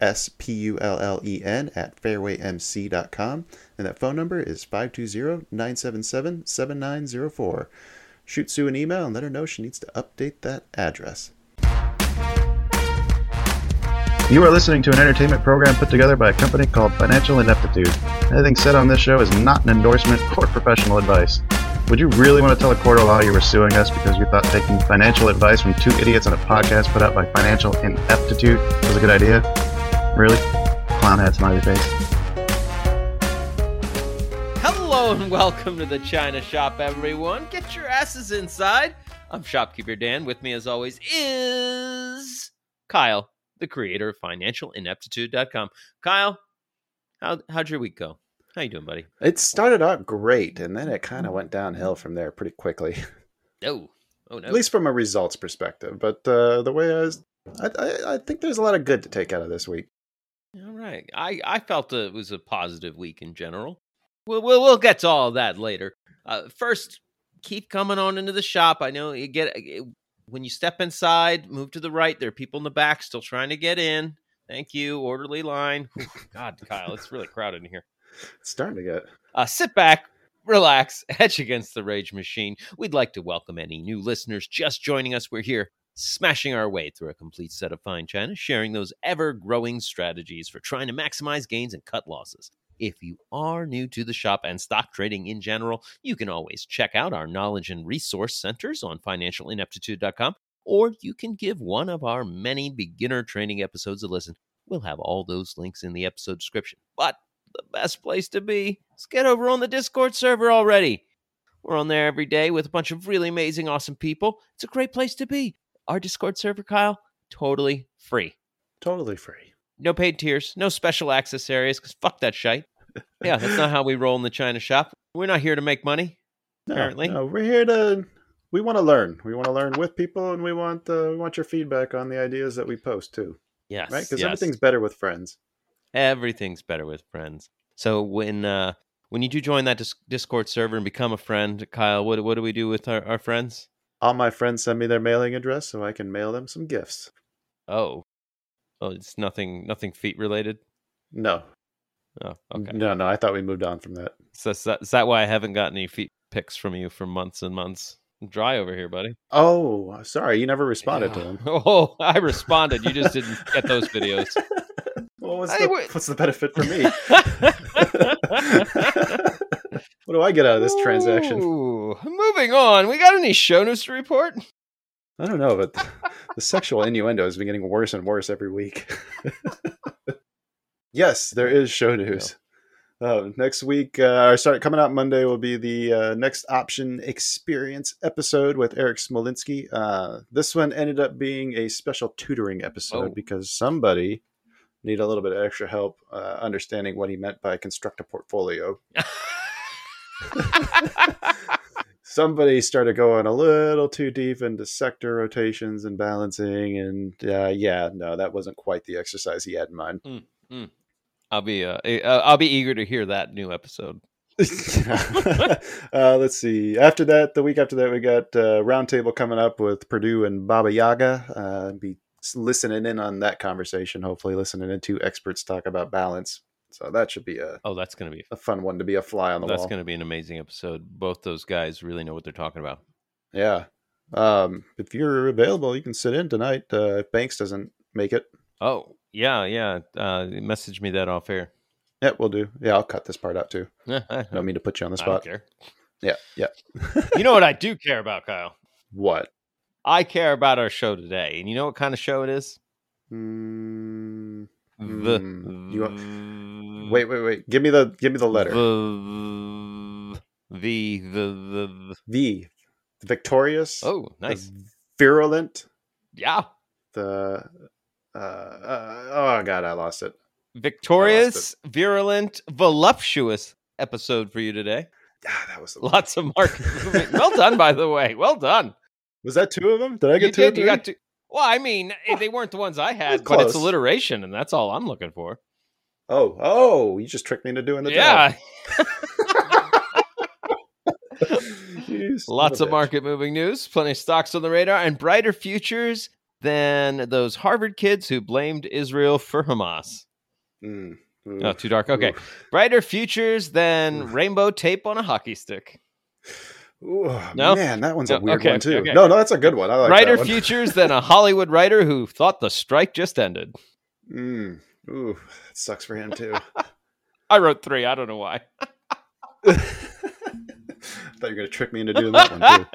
S-P-U-L-L-E-N at fairwaymc.com. And that phone number is 520-977-7904. Shoot Sue an email and let her know she needs to update that address. You are listening to an entertainment program put together by a company called Financial Ineptitude. Anything said on this show is not an endorsement or professional advice. Would you really want to tell a court of law you were suing us because you thought taking financial advice from two idiots on a podcast put out by Financial Ineptitude was a good idea? Really? Clown hat smiley face. Hello and welcome to the China Shop, everyone. Get your asses inside. I'm shopkeeper Dan. With me, as always, is Kyle, the creator of FinancialIneptitude.com. Kyle, how how'd your week go? How you doing, buddy? It started out great, and then it kind of went downhill from there pretty quickly. Oh, oh no. At least from a results perspective. But uh, the way I was, I, I, I think there's a lot of good to take out of this week. All right. I I felt it was a positive week in general. We'll we'll, we'll get to all of that later. Uh, first, keep coming on into the shop. I know you get when you step inside, move to the right. There are people in the back still trying to get in. Thank you, orderly line. Whew, God, Kyle, it's really crowded in here. It's starting to get. Uh, sit back, relax, etch against the rage machine. We'd like to welcome any new listeners just joining us. We're here smashing our way through a complete set of fine china, sharing those ever growing strategies for trying to maximize gains and cut losses. If you are new to the shop and stock trading in general, you can always check out our knowledge and resource centers on financialineptitude.com, or you can give one of our many beginner training episodes a listen. We'll have all those links in the episode description. But the best place to be is get over on the Discord server already. We're on there every day with a bunch of really amazing, awesome people. It's a great place to be. Our Discord server, Kyle, totally free. Totally free. No paid tiers, no special access areas, because fuck that shite. Yeah, that's not how we roll in the China shop. We're not here to make money. No, Apparently. no, we're here to. We want to learn. We want to learn with people, and we want uh, we want your feedback on the ideas that we post too, Yes. right? Because yes. everything's better with friends. everything's better with friends. So when uh when you do join that dis- Discord server and become a friend, Kyle, what what do we do with our, our friends? All my friends send me their mailing address so I can mail them some gifts. Oh, oh, it's nothing nothing feet related. No, Oh, okay. no, no. I thought we moved on from that. So is that, is that why I haven't gotten any feet pics from you for months and months? I'm dry over here, buddy. Oh, sorry, you never responded to them. Oh, I responded. You just didn't get those videos. well, what's the, wait. what's the benefit for me? what do I get out of this transaction? Moving on. We got any show news to report? I don't know, but the, the sexual innuendo has been getting worse and worse every week. yes, there is show news. Uh, next week, uh, or sorry, coming out Monday will be the uh, next option experience episode with Eric Smolinski. Uh, this one ended up being a special tutoring episode Oh. because somebody needed a little bit of extra help uh, understanding what he meant by construct a portfolio. somebody started going a little too deep into sector rotations and balancing and uh, yeah no that wasn't quite the exercise he had in mind. I'll be uh, uh, I'll be eager to hear that new episode. uh, let's see. After that the week after that we got uh, roundtable coming up with purdue and baba yaga. Uh, be listening in on that conversation hopefully listening in to experts talk about balance so that should be a, Oh, that's gonna be a fun one to be a fly on the that's wall That's gonna be an amazing episode. Both those guys really know what they're talking about. yeah um, if you're available you can sit in tonight uh, if banks doesn't make it Oh, yeah, yeah. Uh, message me that off air. Yeah, we'll do. Yeah, I'll cut this part out too. I I don't mean to put you on the don't spot. care. Yeah, yeah. You know what I do care about, Kyle? What? I care about our show today, and you know what kind of show it is? Mm, The, Hmm, you wait, wait, wait. Give me the give me the letter. The the the, the, V. The victorious. oh nice virulent. yeah The uh, uh, oh god, I lost it. victorious virulent voluptuous episode for you today. Ah, that was Lots of market movement. Well done, by the way. Well done. Was that two of them? Did I You get two? did. You got to. Well, I mean, eh, they weren't the ones I had, but it's alliteration, and that's all I'm looking for. Oh, oh! You just tricked me into doing the yeah, job. Son lots of bitch. market moving news, plenty of stocks on the radar, and brighter futures than those Harvard kids who blamed Israel for Hamas. Mm, Oh, too dark. Okay, brighter futures than rainbow tape on a hockey stick. Ooh, No? man, that one's a weird okay, one too. okay. No, no, that's a good one. I like one. futures than a Hollywood writer who thought the strike just ended. Mm, ooh, that sucks for him too. I wrote three. I don't know why. I thought you were gonna trick me into doing that one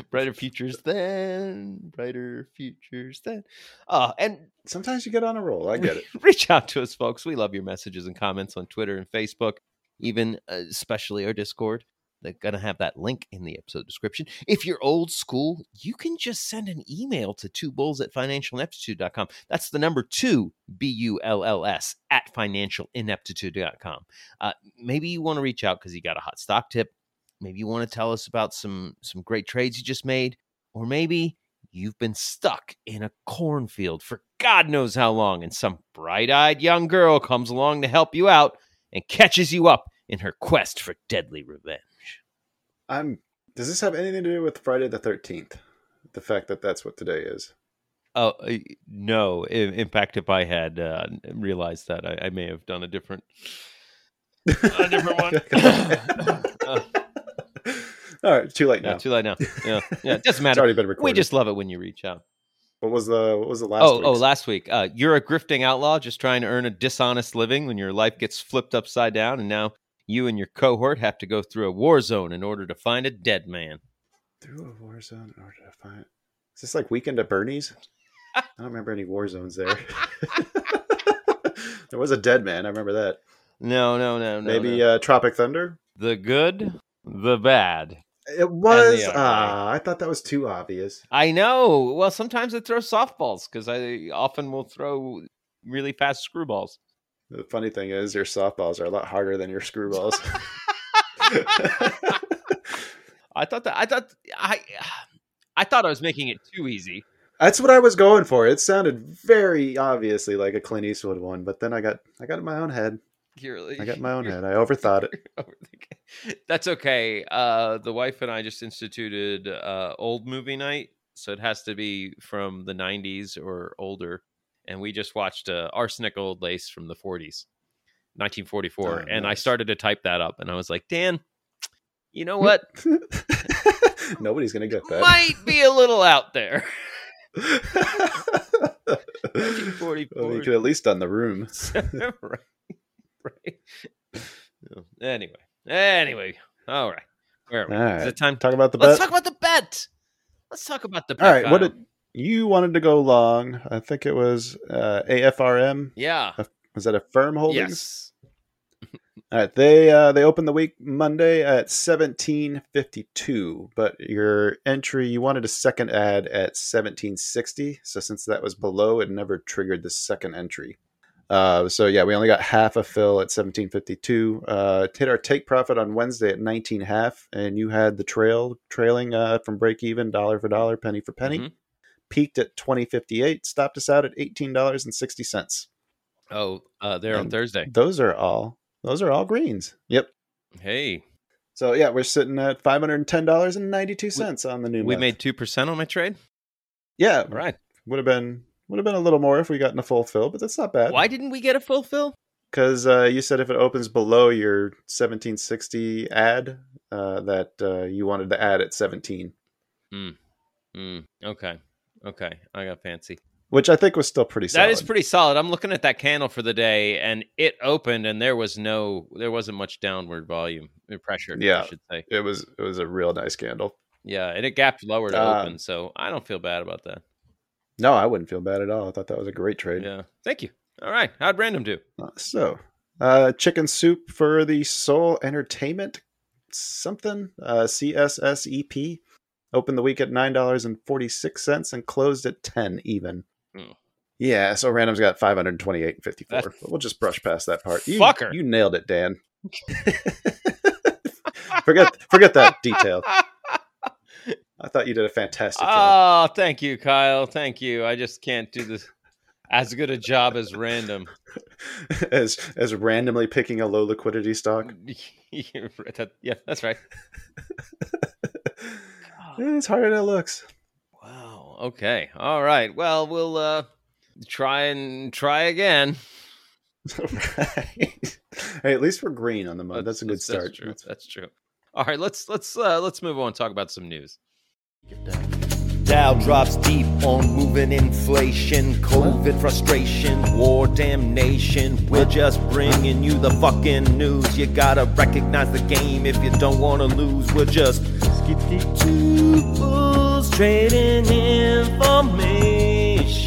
too. brighter futures then, brighter futures then. Uh, and Sometimes you get on a roll. I get it. reach out to us, folks. We love your messages and comments on Twitter and Facebook, even uh, especially our Discord. They're going to have that link in the episode description. If you're old school, you can just send an email to two bulls at financialineptitude.com. That's the number two, B U L L S, at financialineptitude.com. Uh, maybe you want to reach out because you got a hot stock tip. Maybe you want to tell us about some some great trades you just made, or maybe you've been stuck in a cornfield for God knows how long, and some bright eyed young girl comes along to help you out and catches you up in her quest for deadly revenge. I'm. Does this have anything to do with Friday the Thirteenth? The fact that that's what today is. Oh, uh, no. In, in fact, if I had uh, realized that, I, I may have done a different. A different one. Uh, All right, too late yeah, now. too late now. Yeah, yeah. It doesn't It's matter. already been recorded. We just love it when you reach out. What was the What was the last? oh, oh, last week. Uh, you're a grifting outlaw just trying to earn a dishonest living when your life gets flipped upside down, and now you and your cohort have to go through a war zone in order to find a dead man. through a war zone in order to find. Is this like Weekend at Bernie's? I don't remember any war zones there. there was a dead man. I remember that. No, no, no, no. Maybe no. Uh, Tropic Thunder. the good, the bad. It was. Ah, I thought that was too obvious. I know. Well, sometimes I throw softballs because I often will throw really fast screwballs. The funny thing is, your softballs are a lot harder than your screwballs. I thought that I thought I I thought I was making it too easy. That's what I was going for. It sounded very obviously like a Clint Eastwood one, but then I got I got in my own head. You're, I got in my own head. I overthought it. That's okay. Uh, the wife and I just instituted uh, old movie night, so it has to be from the '90s or older. And we just watched uh, Arsenic Old Lace from the '40s, 1944. Oh, and I started to type that up, and I was like, Dan, you know what? Nobody's gonna get that. Might be a little out there. well, 1944. you could at least done the room. right. Right. Anyway. Anyway. All right. Where are we? All Is it time? to Talk about the Let's bet. talk about the bet. Let's talk about the bet. All right. What did you wanted to go long? I think it was uh, AFRM. Yeah. Was that Affirm Holdings? Yes. All right, they uh, they opened the week Monday at seventeen fifty two, but your entry you wanted a second ad at seventeen sixty. So since that was below, it never triggered the second entry. Uh, so yeah, we only got half a fill at seventeen fifty two. Uh, hit our take profit on Wednesday at nineteen half, and you had the trail trailing uh, from break even, dollar for dollar, penny for penny. Mhm. Peaked at twenty fifty eight, stopped us out at eighteen dollars and sixty cents. Oh, uh, there on Thursday. Those are all. Those are all greens. Yep. Hey, So yeah, we're sitting at five hundred and ten dollars and ninety two cents on the new. we month. made two percent on my trade. yeah, All right. would have been would have been a little more if we got in a full fill, but that's not bad. Why didn't we get a full fill? Because uh, you said if it opens below your seventeen sixty ad, uh, that uh, you wanted to add at seventeen, Mm. Mm, okay. Okay. I got fancy. which I think was still pretty solid. That is pretty solid. I'm looking at that candle for the day, and it opened, and there was no, there wasn't much downward volume uh, pressure. Yeah. I should say. It was it was a real nice candle. Yeah, and it gapped lower to Uh, open, so I don't feel bad about that. No, I wouldn't feel bad at all. I thought that was a great trade. Yeah, thank you. All right, how'd random do? Uh, so, uh, chicken soup for the Soul Entertainment something uh, CSSEP opened the week at nine dollars and forty six cents and closed at ten even. Hmm. Yeah, so random's got five hundred twenty eight and fifty four. But we'll just brush past that part. You, Fucker. you nailed it, Dan. forget forget that detail. I thought you did a fantastic job. Oh, thank you, Kyle. Thank you. I just can't do this as good a job as random. as as randomly picking a low liquidity stock. You're right, that- yeah, that's right. It's harder than it looks. Wow. Okay. All right. Well, we'll uh try and try again. right. Hey, at least we're green on the mud. That's, a good start. That's true. That's true. All right. Let's let's uh let's move on. and Talk about some news. Dow drops deep on moving inflation, COVID frustration, war damnation. We're just bringing you the fucking news. You gotta recognize the game if you don't wanna lose. We're just two bulls trading information.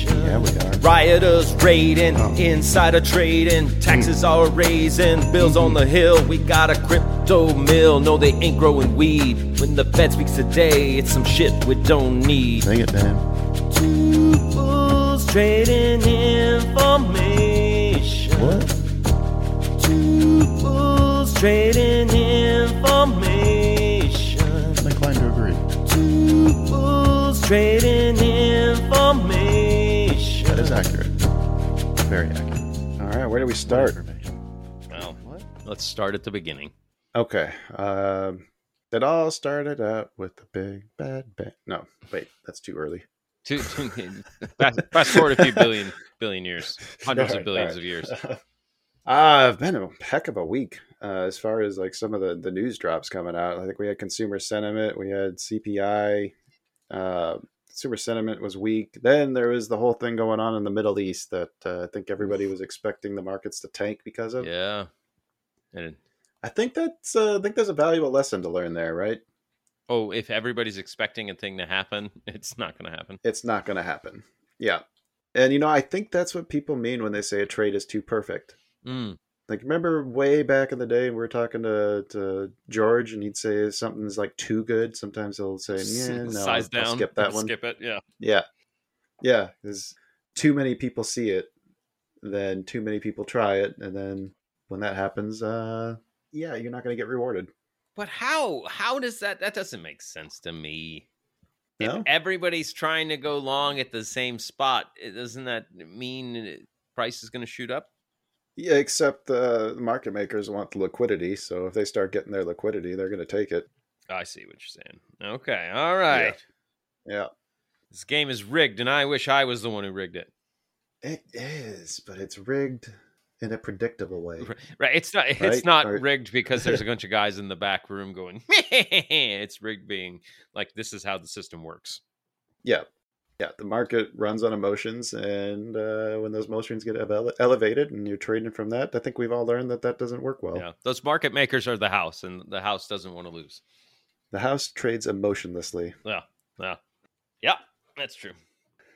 Yeah, we are. Rioters raiding, Oh. insider trading, hmm. taxes are raising, bills on hmm. the hill. We got a crypto mill. No, they ain't growing weed. When the Fed speaks today, it's some shit we don't need. Sing it, man. Two bulls trading information. What? Two bulls trading information. I'm inclined to agree. Two bulls trading information. That is accurate. Very accurate. All right, where do we start? Well, let's start at the beginning. Okay. Um, it all started out with the big bad bang. No, wait, that's too early. Two, two, fast, fast forward a few billion billion years, hundreds All of billions all of years. Uh, I've been a heck of a week uh, as far as like some of the, the news drops coming out. I think we had consumer sentiment, we had CPI. Uh, consumer sentiment was weak. Then there was the whole thing going on in the Middle East that uh, I think everybody was expecting the markets to tank because of. Yeah. And I think that's uh, I think there's a valuable lesson to learn there, right? oh, if everybody's expecting a thing to happen, it's not going to happen. It's not going to happen. Yeah. And you know, I think that's what people mean when they say a trade is too perfect. Mm. Like remember way back in the day we were talking to, to George and he'd say something's like too good. Sometimes he'll say, Yeah, no, Size I'll down. skip that one. Skip it. Yeah. Yeah. Yeah. Because too many people see it, then too many people try it, and then when that happens, uh yeah, you're not gonna get rewarded. But how? How does that? That doesn't make sense to me. No? If everybody's trying to go long at the same spot, doesn't that mean price is going to shoot up? Yeah, except the market makers want the liquidity, so if they start getting their liquidity, they're gonna take it. I see what you're saying. Okay. All right. Yeah. This game is rigged, and I wish I was the one who rigged it. It is, but it's rigged in a predictable way. Right? It's not. It's Right? not Or- rigged because there's a bunch of guys in the back room going. it's rigged, being like this is how the system works. Yeah. Yeah, the market runs on emotions, and uh, when those emotions get ele- elevated and you're trading from that, I think we've all learned that that doesn't work well. Yeah, those market makers are the house, and the house doesn't want to lose. The house trades emotionlessly. Yeah, yeah, yeah. That's true.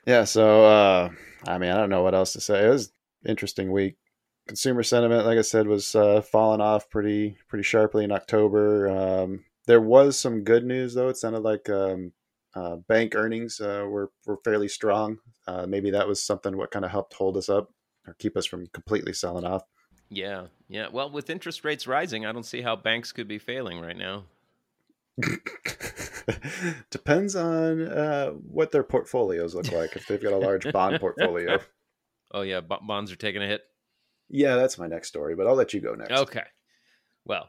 Yeah, so uh, I mean, I don't know what else to say. It was an interesting week. Consumer sentiment, like I said, was uh, falling off pretty pretty sharply in October. Um, there was some good news though. It sounded like um, uh, bank earnings uh, were were fairly strong. Uh, maybe that was something what kind of helped hold us up or keep us from completely selling off. Yeah, yeah. Well, with interest rates rising, I don't see how banks could be failing right now. Depends on uh, what their portfolios look like. If they've got a large bond portfolio. Oh yeah, b- bonds are taking a hit. Yeah, that's my next story, but I'll let you go next. Okay. Well,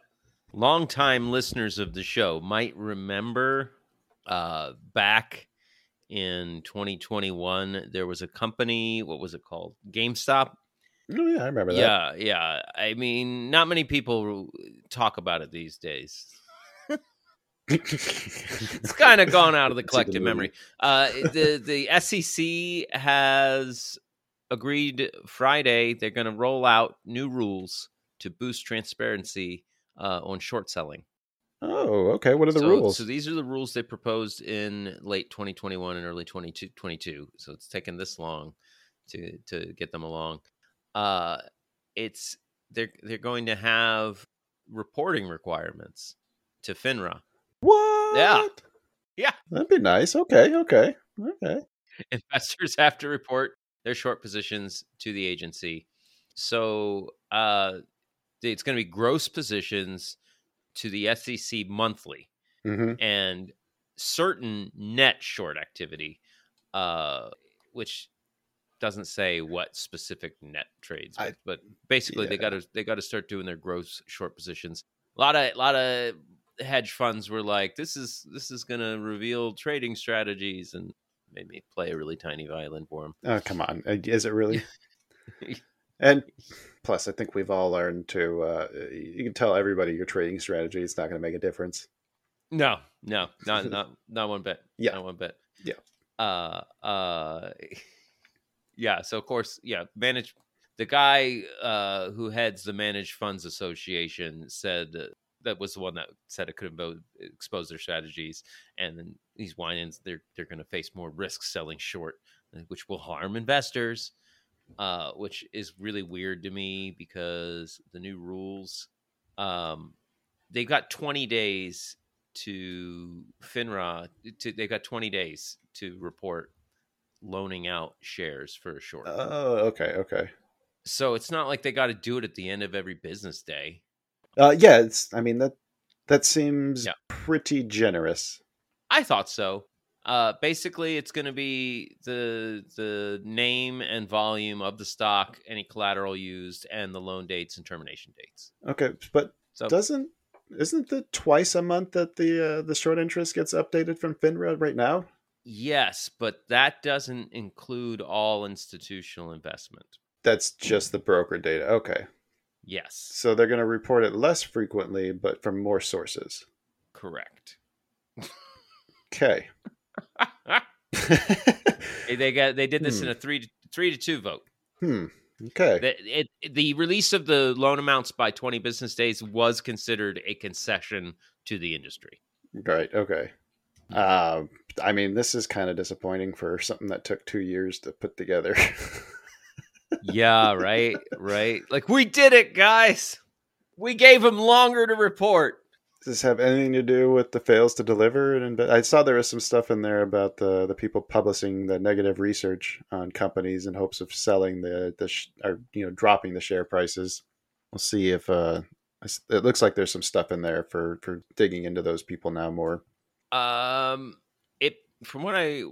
longtime listeners of the show might remember uh, back in 2021, there was a company, what was it called? GameStop. Oh yeah, I remember that. Yeah, yeah. I mean, not many people talk about it these days. It's kind of gone out of the It's a good collective memory. Uh, the the SEC has agreed Friday they're going to roll out new rules to boost transparency uh, on short selling. Oh, okay. What are the so, rules? So these are the rules they proposed in late 2021 and early 2022. So it's taken this long to to get them along. Uh, it's they're they're going to have reporting requirements to FINRA. what? Yeah. That'd be nice. Okay, okay, okay. Investors have to report their short positions to the agency. So uh, it's going to be gross positions to the SEC monthly. hmm and certain net short activity, uh, which doesn't say what specific net trades, but, I- but basically they got to they got to start doing their gross short positions. A lot of a lot of hedge funds were like, "This is this is going to reveal trading strategies," and made me play a really tiny violin for them. Oh, come on. Is it really? and plus, I think we've all learned to. Uh, you can tell everybody your trading strategy. It's not going to make a difference. No, no, not not not one bit. Yeah. not one bit. Yeah. Uh, uh, yeah. So of course, yeah. Manage the guy uh, who heads the Managed Funds Association said that was the one that said it could invo- expose their strategies, and then these whinings they're they're going to face more risk selling short, which will harm investors. Uh, which is really weird to me because the new rules, um, they've got 20 days to FINRA. To, they've got 20 days to report loaning out shares for a short. Oh, okay, okay. so it's not like they got to do it at the end of every business day. Uh, yeah, it's. I mean that that seems Yeah. pretty generous. I thought so. Uh, basically, it's going to be the the name and volume of the stock, any collateral used, and the loan dates and termination dates. Okay, but So doesn't isn't it twice a month that the uh, the short interest gets updated from FINRA right now? yes, but that doesn't include all institutional investment. That's just the broker data. Okay, Yes, so they're going to report it less frequently, but from more sources. correct. Okay. They- they got they did this Hmm. in a three to, three to two vote. hmm. Okay. The, it, the release of the loan amounts by 20 business days was considered a concession to the industry. Right. Okay. Uh, I mean, this is kind of disappointing for something that took two years to put together. Yeah, right, right. Like we did it, guys. We gave them longer to report. Does this have anything to do with the fails to deliver? And I saw there was some stuff in there about the the people publishing the negative research on companies in hopes of selling the the sh- or you know dropping the share prices. We'll see if uh it looks like there's some stuff in there for for digging into those people now more. Um, it from what I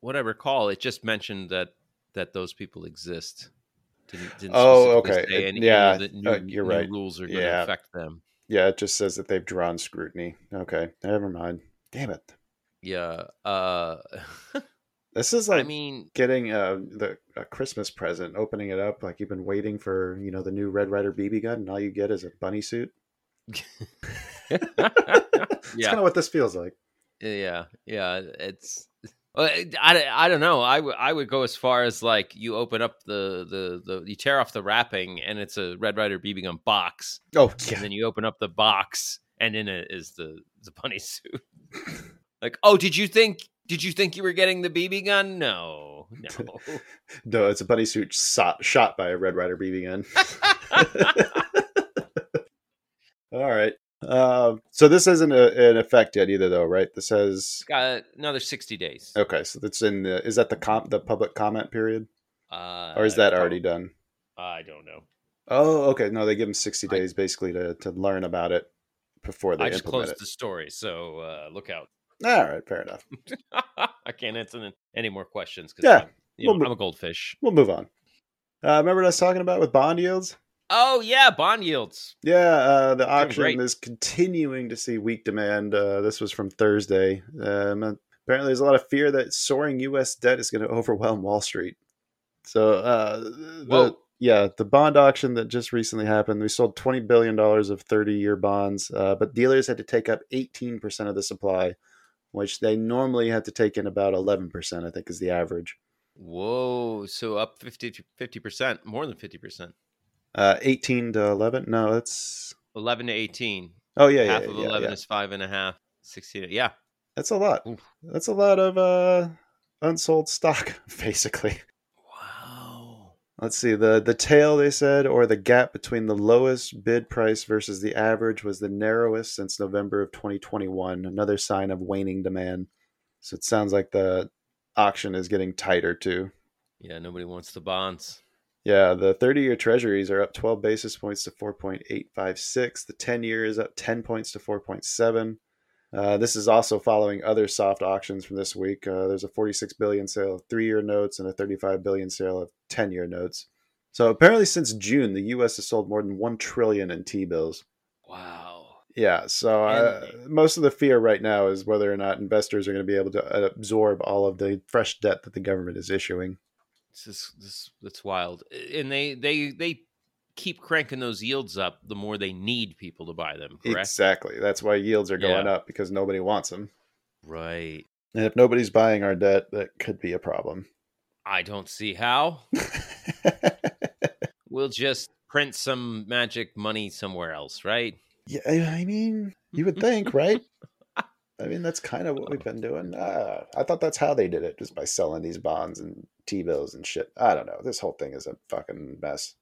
what I recall, it just mentioned that that those people exist. Didn't, didn't Oh, okay. say It- any, yeah, any new, uh, you're new right. rules are going to Yeah. affect them. Yeah, it just says that they've drawn scrutiny. Okay, never mind. Damn it. Yeah. Uh, This is like I mean, getting a the a Christmas present, opening it up like you've been waiting for, you know, the new Red Ryder BB gun, and all you get is a bunny suit. Yeah. kind of what this feels like. Yeah, yeah, it's. Well, I, I don't know. I would I would go as far as like you open up the, the the you tear off the wrapping and it's a Red Ryder BB gun box, Oh yeah. and then you open up the box and in it is the the bunny suit. like, oh, did you think did you think you were getting the BB gun? No, no. no, it's a bunny suit shot, shot by a Red Ryder BB gun. all right. Um, so this isn't a, in effect yet either, though, right? This has Got another sixty days. okay. So that's in the is that the com- the public comment period, Uh, or is that already done? I don't know. Oh, okay. No, they give them sixty I- days basically to, to learn about it before they I just implement closed it. the story, so uh, look out. All right, fair enough. I can't answer any more questions because Yeah, you know, we'll- I'm a goldfish. We'll move on. Uh, remember what I was talking about with bond yields? Oh yeah, bond yields. Yeah, uh, the auction is continuing to see weak demand. Uh, this was from Thursday. Um, apparently, there's a lot of fear that soaring U.S. debt is going to overwhelm Wall Street. So, uh, the, yeah, the bond auction that just recently happened, we sold twenty billion dollars of thirty-year bonds, uh, but dealers had to take up eighteen percent of the supply, which they normally have to take in about eleven percent. I think is the average. Whoa, so up 50 percent, more than fifty percent, Uh, eighteen to eleven. No, it's eleven to eighteen. Oh yeah, yeah, half yeah, of yeah, 11 yeah. is five and a half. 16. Yeah. That's a lot. Oof. That's a lot of uh unsold stock, basically. Wow. Let's see the the tail they said, or the gap between the lowest bid price versus the average was the narrowest since November of 2021. Another sign of waning demand. So it sounds like the auction is getting tighter too. Yeah, nobody wants the bonds. Yeah, the 30 year treasuries are up 12 basis points to 4.856. The 10 year is up 10 points to 4.7. Uh, this is also following other soft auctions from this week. Uh, there's a 46 billion sale of three year notes and a 35 billion sale of 10 year notes. So apparently, since June, the U.S. has sold more than one trillion in T bills. Wow. Yeah, so uh, most of the fear right now is whether or not investors are going to be able to uh, absorb all of the fresh debt that the government is issuing. This is this that's wild. And they they they keep cranking those yields up the more they need people to buy them, correct? Exactly. That's why yields are going Yeah. up because nobody wants them. Right. And if nobody's buying our debt, that could be a problem. I don't see how. We'll just print some magic money somewhere else, right? yeah, I mean, you would think, right? I mean, that's kind of what we've been doing. Uh, I thought that's how they did it, just by selling these bonds and T bills and shit. I don't know. This whole thing is a fucking mess.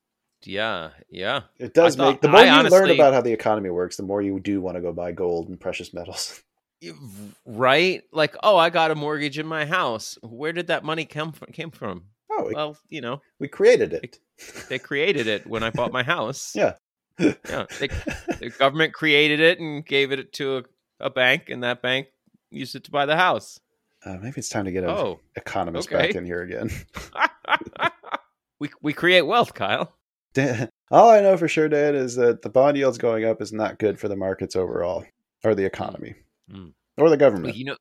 Yeah, yeah. It does thought- make the more I you learn about how the economy works, the more you do want to go buy gold and precious metals. Right? Like, oh, I got a mortgage in my house. Where did that money come from? Came from? Oh, we, Well, you know, we created it. they created it when I bought my house. Yeah. Yeah, they, the government created it and gave it to a, a bank, and that bank used it to buy the house. Uh, maybe it's time to get an Oh, economist okay. back in here again. we we create wealth, Kyle. All I know for sure, Dan, is that the bond yields going up is not good for the markets overall, or the economy, Mm. or the government. you know,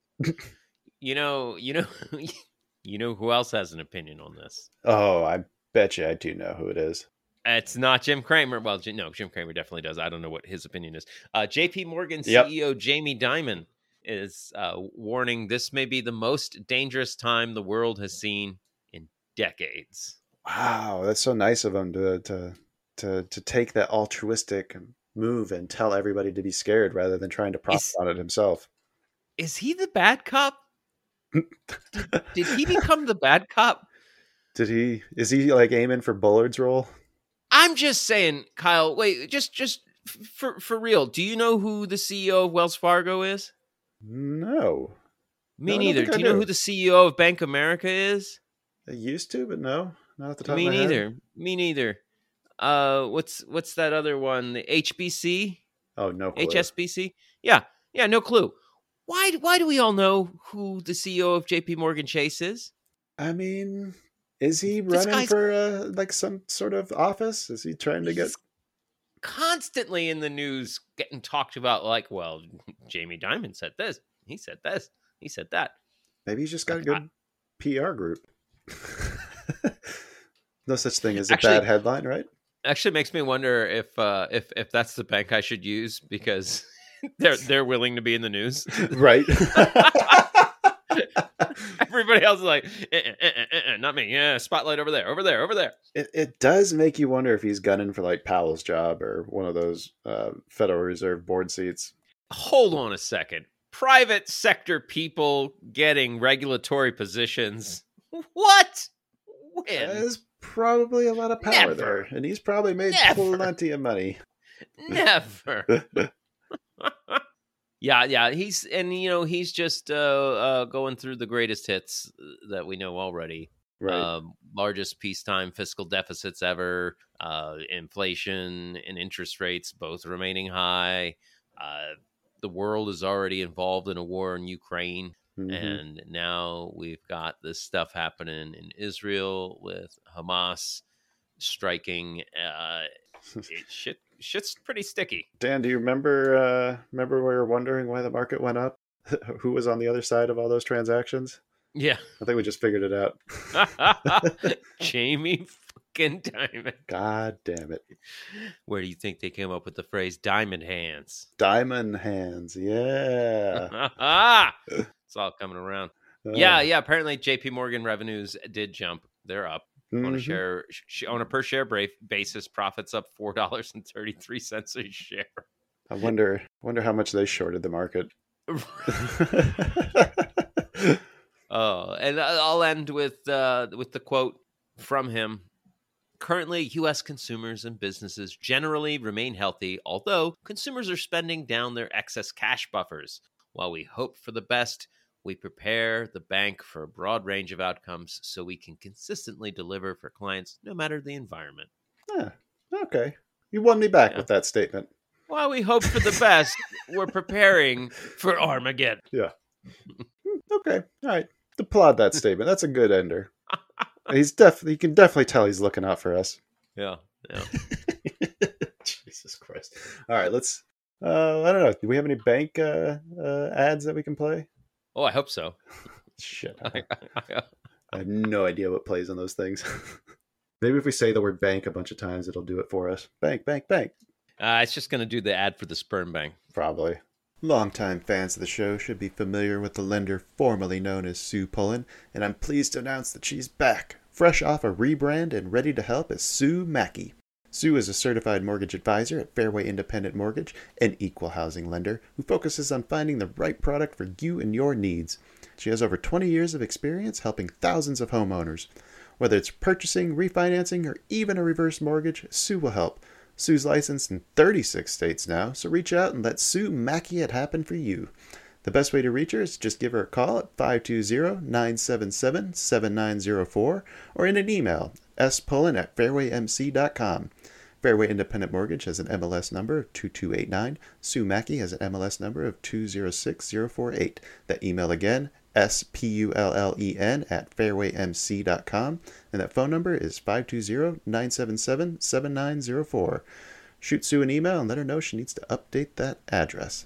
you know, you know, you know who else has an opinion on this? Oh, I bet you I do know who it is. It's not Jim Cramer. Well, no, Jim Cramer definitely does. I don't know what his opinion is. Uh, J.P. Morgan Yep. CEO Jamie Dimon is uh, warning this may be the most dangerous time the world has seen in decades. Wow, that's so nice of him to to to to take that altruistic move and tell everybody to be scared rather than trying to profit Is- on it himself. Is he the bad cop? did, did he become the bad cop? Did he? Is he like aiming for Bullard's role? I'm just saying, Kyle. Wait, just just for for real. Do you know who the CEO of Wells Fargo is? No, Me No, neither. Do you know do. who the CEO of Bank America is? I used to, but no, not at the top Me of my head. neither. Me neither. Uh, what's what's that other one? The HBC, Oh no, clue. HSBC. Yeah, yeah. No clue. Why? Why do we all know who the CEO of J.P. Morgan Chase is? I mean, is he running for uh, like some sort of office? Is he trying to get? Constantly in the news, getting talked about. Like, well, Jamie Dimon said this. He said this. He said that. Maybe he's just got a good PR group. no such thing as a Actually- bad headline, right? Actually, makes me wonder if uh, if if that's the bank I should use because they're they're willing to be in the news. right. Everybody else is like, eh, eh, eh, eh, eh, not me. Yeah, spotlight over there, over there, over there. it, it does make you wonder if he's gunning for like Powell's job or one of those uh, Federal Reserve board seats. Hold on a second. Private sector people getting regulatory positions. What? When? There's probably a lot of power Never. there, and he's probably made Never. plenty of money. Never. yeah, yeah. He's and you know he's just uh, uh, going through the greatest hits that we know already. Right. um, largest peacetime fiscal deficits ever, uh, inflation and interest rates both remaining high. Uh, the world is already involved in a war in Ukraine, Mhm. and now we've got this stuff happening in Israel with Hamas striking. Uh, it, shit, shit's pretty sticky. Dan, do you remember? Uh, remember we were wondering why the market went up? Who was on the other side of all those transactions? Yeah, I think we just figured it out. Jamie fucking Diamond. God damn it. Where do you think they came up with the phrase "diamond hands"? Diamond hands. Yeah. it's all coming around. Yeah, yeah. Apparently, J.P. Morgan revenues did jump. They're up on a share sh- on a per share bra- basis. Profits up four dollars and thirty three cents a share. I wonder wonder how much they shorted the market. oh, and I- I'll end with uh, with the quote from him. Currently, U.S. consumers and businesses generally remain healthy, although consumers are spending down their excess cash buffers. While we hope for the best, we prepare the bank for a broad range of outcomes so we can consistently deliver for clients no matter the environment. Yeah, okay. You won me back Yeah. with that statement. While we hope for the best, we're preparing for Armageddon. Yeah. Okay, all right. Applaud that statement. That's a good ender. He's definitely. You can definitely tell he's looking out for us. Yeah, yeah. Jesus Christ! All right, let's. Uh, I don't know. Do we have any bank uh, uh, ads that we can play? Oh, I hope so. Shit, I, I have no idea what plays on those things. Maybe if we say the word bank a bunch of times, it'll do it for us. Bank, bank, bank. Uh, it's just going to do the ad for the sperm bank. Probably. Longtime fans of the show should be familiar with the lender formerly known as Sue Pullen, and I'm pleased to announce that she's back, fresh off a rebrand and ready to help as Sue Maki. Sue is a certified mortgage advisor at Fairway Independent Mortgage, an equal housing lender who focuses on finding the right product for you and your needs. She has over 20 years of experience helping thousands of homeowners. Whether it's purchasing, refinancing, or even a reverse mortgage, Sue will help. Sue's licensed in 36 states now, so reach out and let Sue Maki it happen for you. The best way to reach her is just give her a call at 520-977-7904 or in an email, spullen at fairwaymc.com. Fairway Independent Mortgage has an MLS number of 2289. Sue Maki has an MLS number of 206048. That email again, S-P-U-L-L-E-N at fairwaymc.com. And that phone number is 520-977-7904. Shoot Sue an email and let her know she needs to update that address.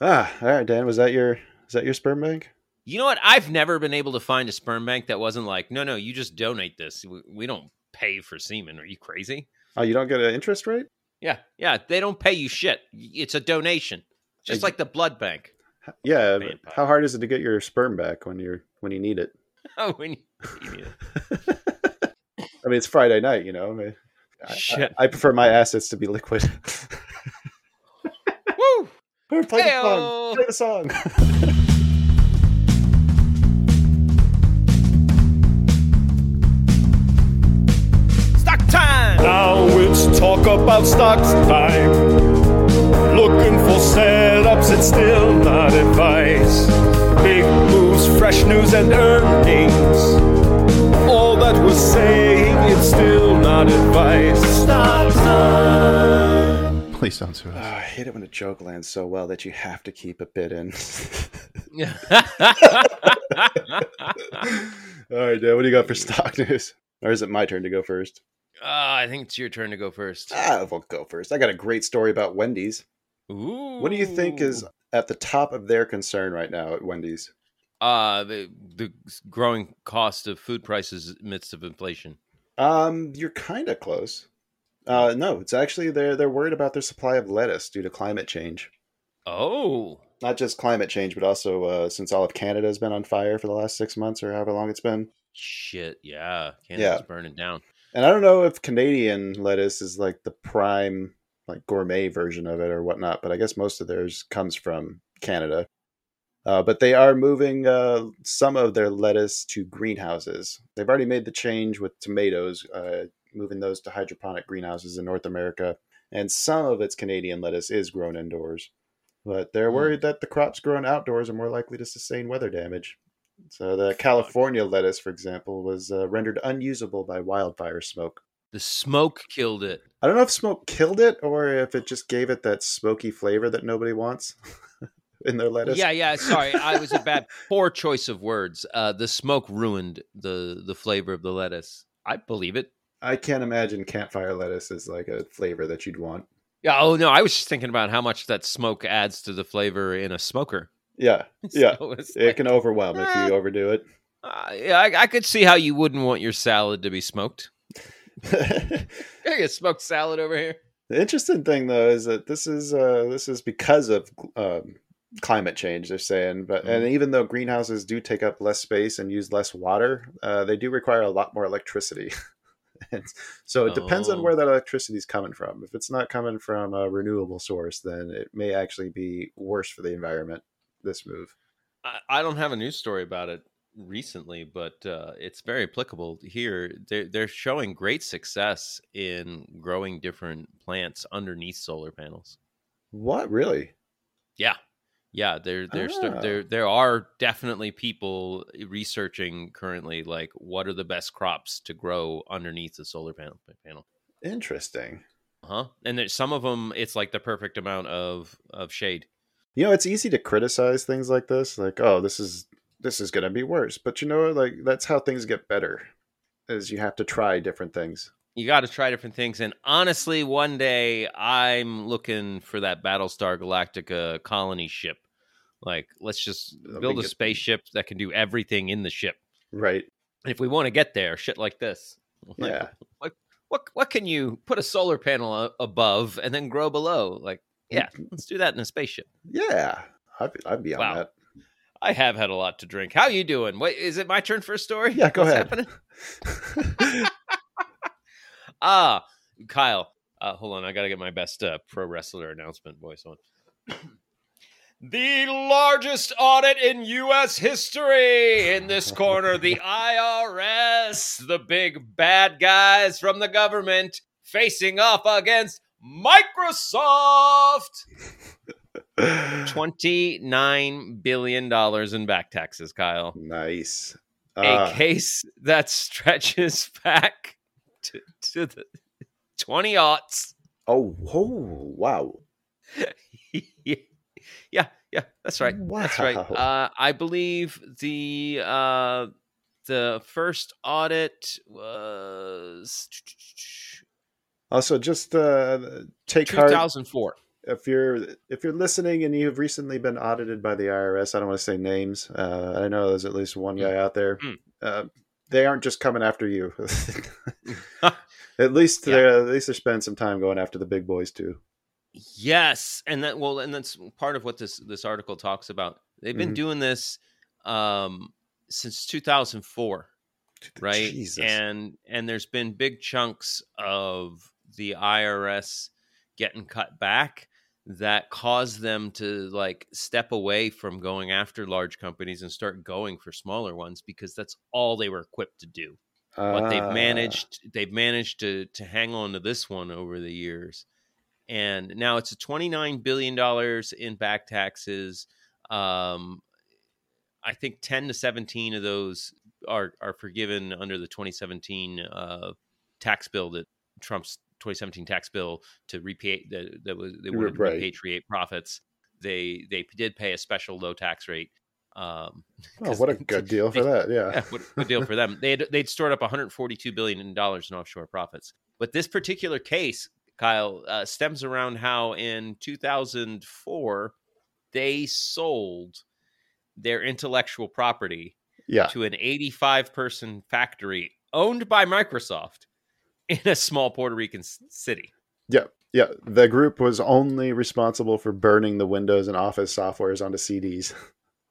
Ah, all right, Dan, was that your is that your sperm bank? You know what? I've never been able to find a sperm bank that wasn't like, no, no, you just donate this. We, we don't pay for semen. Are you crazy? Oh, you don't get an interest rate? Yeah, yeah. They don't pay you shit. It's a donation, just Ex- like the blood bank. Yeah. How hard is it to get your sperm back when you're when you need it? Oh, when you, need it. I mean, it's Friday night, you know. I, mean, I- Shit. I, I prefer my assets to be liquid. Woo! Play the song. Play the song. Stock time. Now it's talk about stocks time. Looking for setups, it's still not advice. Big moves, fresh news, and earnings. All that we're saying, it's still not advice. Stock time. Please don't sue Oh, us. I hate it when a joke lands so well that you have to keep a bit in. All right, Dan, what do you got for stock news? Or is it my turn to go first? Ah, I think it's your turn to go first. Ah, we'll go first. I got a great story about Wendy's. Ooh. What do you think is at the top of their concern right now at Wendy's? uh the the growing cost of food prices amidst of inflation? Um, you're kind of close. Uh, no, it's actually they're they're worried about their supply of lettuce due to climate change. Oh, Not just climate change, but also uh, since all of Canada has been on fire for the last six months or however long it's been. shit! Yeah, Canada's Yeah. burning down. And I don't know if Canadian lettuce is like the prime, like gourmet version of it or whatnot, but I guess most of theirs comes from Canada. Uh, but they are moving uh, some of their lettuce to greenhouses. They've already made the change with tomatoes, uh, moving those to hydroponic greenhouses in North America. And some of its Canadian lettuce is grown indoors. But they're Hmm. worried that the crops grown outdoors are more likely to sustain weather damage. So the California lettuce, for example, was uh, rendered unusable by wildfire smoke. The smoke killed it. I don't know if smoke killed it or if it just gave it that smoky flavor that nobody wants in their lettuce. Yeah, yeah. Sorry, I was a bad, poor choice of words. Uh, the smoke ruined the the flavor of the lettuce. I believe it. I can't imagine campfire lettuce is like a flavor that you'd want. Yeah. Oh no, I was just thinking about how much that smoke adds to the flavor in a smoker. Yeah, yeah. So It like, can overwhelm if Ah. you overdo it. uh, yeah, I, I could see how you wouldn't want your salad to be smoked. I get smoked salad over here. The interesting thing though is that this is uh, this is because of um, climate change. They're saying, but and even though greenhouses do take up less space and use less water, uh, they do require a lot more electricity. and so it depends on Oh. where that electricity is coming from. If it's not coming from a renewable source, then it may actually be worse for the environment. This move. I, I don't have a news story about it recently, but uh, it's very applicable here. They're, they're showing great success in growing different plants underneath solar panels. What really? Yeah, yeah. There, there's Ah. there, there are definitely people researching currently, like what are the best crops to grow underneath the solar panel. Panel, Interesting. huh? And there's some of them. It's like the perfect amount of of shade. You know, it's easy to criticize things like this, like, oh, this is this is going to be worse. But you know, like that's how things get better. Is you have to try different things. You got to try different things. And honestly, one day I'm looking for that Battlestar Galactica colony ship. Like, let's just build a spaceship that can do everything in the ship. Right? And if we want to get there, shit like this. Like, Yeah. What what can you put a solar panel a- above and then grow below? Like, yeah, let's do that in a spaceship. Yeah. I'd, be- I'd be on Wow. that. I have had a lot to drink. How you doing? Wait, is it my turn for a story? Yeah, go What's ahead. Ah, Kyle. Uh, hold on, I got to get my best uh, pro wrestler announcement voice on. the largest audit in U.S. history. In this corner, the IRS, the big bad guys from the government, facing off against Microsoft. Twenty-nine billion dollars in back taxes, Kyle nice. a Uh, case that stretches back to, to the 20 aughts. oh, oh, wow. yeah, yeah, yeah, that's right. Wow. That's right. Uh, I believe the uh, the first audit was Also, just uh, take heart 2004. if you're if you're listening and you've recently been audited by the IRS. I don't want to say names. Uh, I know there's at least one guy out there. Mm. Uh, they aren't just coming after you. at least Yeah. they're at least they're spending some time going after the big boys too. Yes, and that well, and that's part of what this this article talks about. They've been Mhm. doing this um, since 2004. right Jesus. and and there's been big chunks of the irs getting cut back that cause them to like step away from going after large companies and start going for smaller ones because that's all they were equipped to do. But they've Ah, managed they've managed to to hang on to this one over the years. And now it's a 29 billion dollars in back taxes. Um i think 10 to 17 of those are are forgiven under the 2017 uh tax bill that trump's 2017 tax bill to repay that, that was they wanted to repatriate profits they they did pay a special low tax rate um Oh, what a they- good deal for that. Yeah. yeah, what good deal for them. They had, they'd stored up 142 billion dollars in offshore profits. But this particular case, Kyle, uh, stems around how in 2004 they sold their intellectual property Yeah. to an 85 person factory owned by Microsoft in a small Puerto Rican city. Yeah. Yeah. The group was only responsible for burning the Windows and Office softwares onto CDs.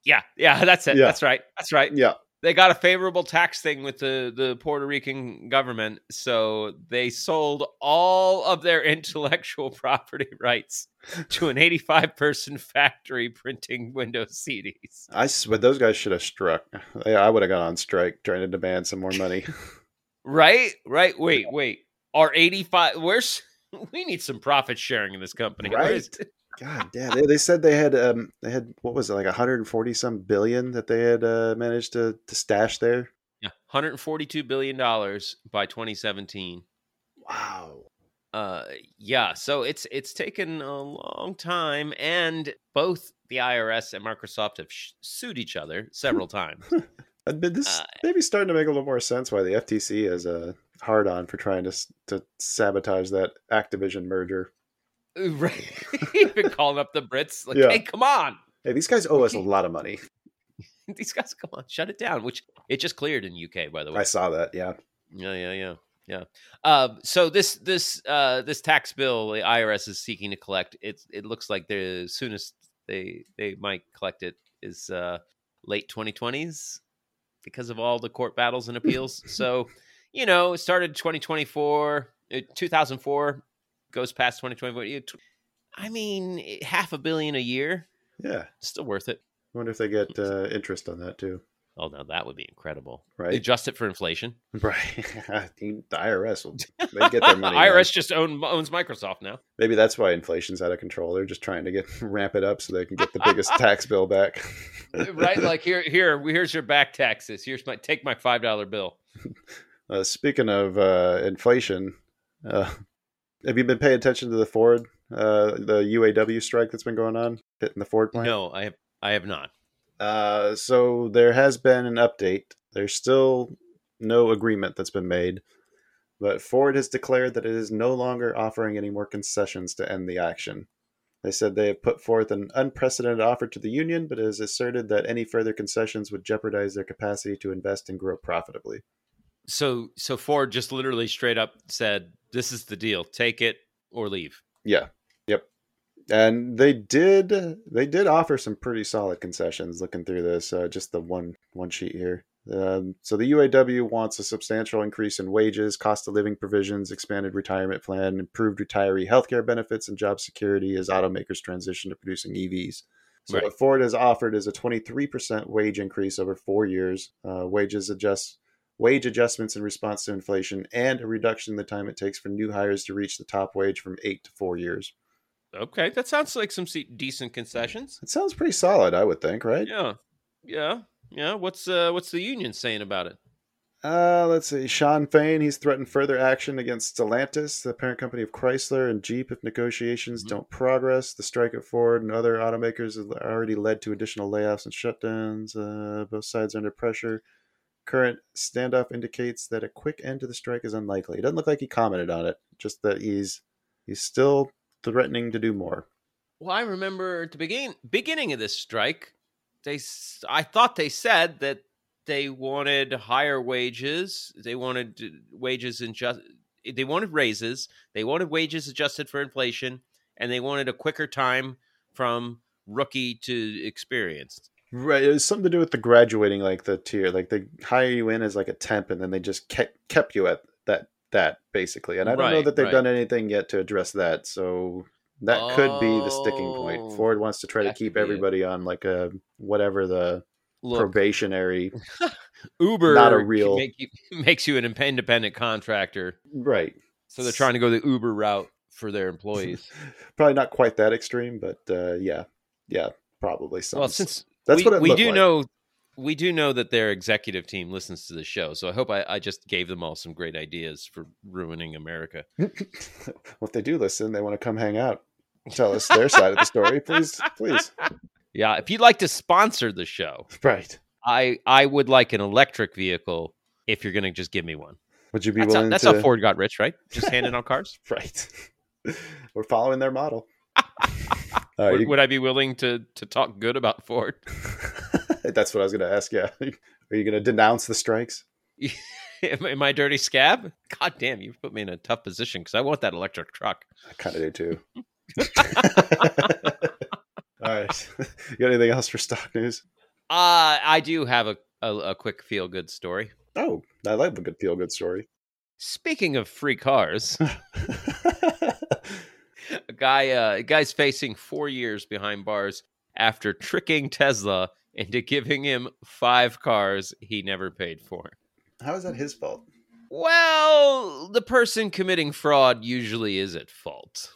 Yeah, yeah, that's it. Yeah. That's right. That's right. Yeah. they got a favorable tax thing with the, the Puerto Rican government, so they sold all of their intellectual property rights to an 85 person factory printing Windows CDs. I swear those guys should have struck. I would have gone on strike trying to demand some more money. Right? Right? Wait, wait. Are 85 where's we need some profit sharing in this company. Is- God damn! They, they said they had um they had what was it like 140 some billion that they had uh, managed to to stash there. yeah, 142 billion dollars by 2017. Wow. uh yeah so it's it's taken a long time and both the irs and microsoft have sh- sued each other several times But this Uh, maybe starting to make a little more sense why the FTC is a hard on for trying to to sabotage that Activision merger. Right. been calling up the Brits, like, Yeah. hey, come on. Hey, these guys owe us a lot of money. These guys, come on, shut it down. Which it just cleared in UK, by the way. I saw that. Yeah. Yeah, yeah, yeah, yeah. Uh, so this this uh, this tax bill, the IRS is seeking to collect. It it looks like the soonest they they might collect it is uh, late 2020s because of all the court battles and appeals. so you know, it started 2024, uh, 2004 goes past 2024. I mean, eh, half a billion a year, Yeah. still worth it. I wonder if they get uh, interest on that too. Oh no, that would be incredible. Right. Adjust it for inflation. Right. the IRS will they get their money. IRS just own, owns Microsoft now. Maybe that's why inflation's out of control. They're just trying to get ramp it up so they can get the biggest tax bill back. right? Like here, here, here's your back taxes. Here's my take my five dollar bill. Uh, speaking of uh, inflation, uh, have you been paying attention to the Ford, uh, the UAW strike that's been going on hitting the Ford plant? No, I have, I have not. Uh, so there has been an update. There's still no agreement that's been made, but Ford has declared that it is no longer offering any more concessions to end the action. They said they have put forth an unprecedented offer to the union, but it has asserted that any further concessions would jeopardize their capacity to invest and grow profitably. So, so Ford just literally straight up said, "This is the deal. Take it or leave." Yeah. And they did they did offer some pretty solid concessions looking through this uh, just the one one sheet here. Um, so the UAW wants a substantial increase in wages, cost of living provisions, expanded retirement plan, improved retiree healthcare benefits, and job security as automakers transition to producing EVs. So Right. what Ford has offered is a 23% wage increase over four years, uh, wages adjust wage adjustments in response to inflation, and a reduction in the time it takes for new hires to reach the top wage from eight to four years. Okay, that sounds like some decent concessions. It sounds pretty solid, I would think, right? Yeah, yeah, yeah. What's uh, what's the union saying about it? Uh, let's see. Shawn Fain, he's threatened further action against Stellantis, the parent company of Chrysler and Jeep, if negotiations Mhm. don't progress. The strike at Ford and other automakers has already led to additional layoffs and shutdowns. Uh, both sides are under pressure. Current standoff indicates that a quick end to the strike is unlikely. It doesn't look like he commented on it, just that he's he's still threatening to do more. Well, I remember at the beginning beginning of this strike, they I thought they said that they wanted higher wages. They wanted wages in just they wanted raises. They wanted wages adjusted for inflation, and they wanted a quicker time from rookie to experienced. Right, it was something to do with the graduating, like the tier, like they hire you in as like a temp, and then they just kept kept you at that that basically. And I don't know that they've right. done anything yet to address that, so that could be the sticking point. Oh, Ford wants to try to keep be it. everybody on like a whatever the Look, probationary, Uber not a real- make you, makes you an independent contractor, right? so they're trying to go the Uber route for their employees. Probably not quite that extreme, but uh, yeah, yeah, probably some. well, since that's we, what we do like. know we do know that their executive team listens to the show so i hope I, I just gave them all some great ideas for ruining america well, if they do listen, they want to come hang out, tell us their side of the story, please, please. yeah if you'd like to sponsor the show Right? i i would like an electric vehicle if you're gonna just give me one Would you be that's, how, willing that's to? how ford got rich right just handing out cars Right. We're following their model. Right, would, you- would i be willing to to talk good about ford that's what I was going to ask. Yeah. Are you going to denounce the strikes? am, i dirty scab god damn you put me in a tough position because i want that electric truck I kind of do too. All right. You got anything else for stock news? uh i do have a a, a quick feel good story Oh, I like a good feel good story. Speaking of free cars, a guy uh, a guy's facing four years behind bars after tricking Tesla into giving him five cars he never paid for. How is that his fault? Well, the person committing fraud usually is at fault.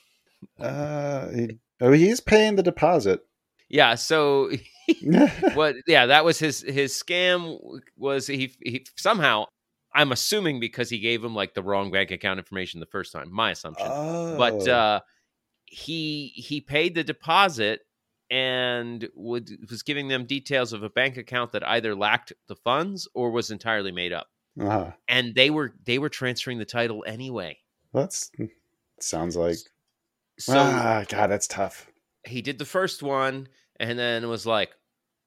Uh, he, oh, he's paying the deposit. Yeah, so what yeah, that was his his scam was he he somehow I'm assuming because he gave him like the wrong bank account information the first time, my assumption. oh. but uh, he he paid the deposit and would was giving them details of a bank account that either lacked the funds or was entirely made up uh-huh. and they were they were transferring the title anyway that's sounds like So ah, God, that's tough. he did the first one and then was like,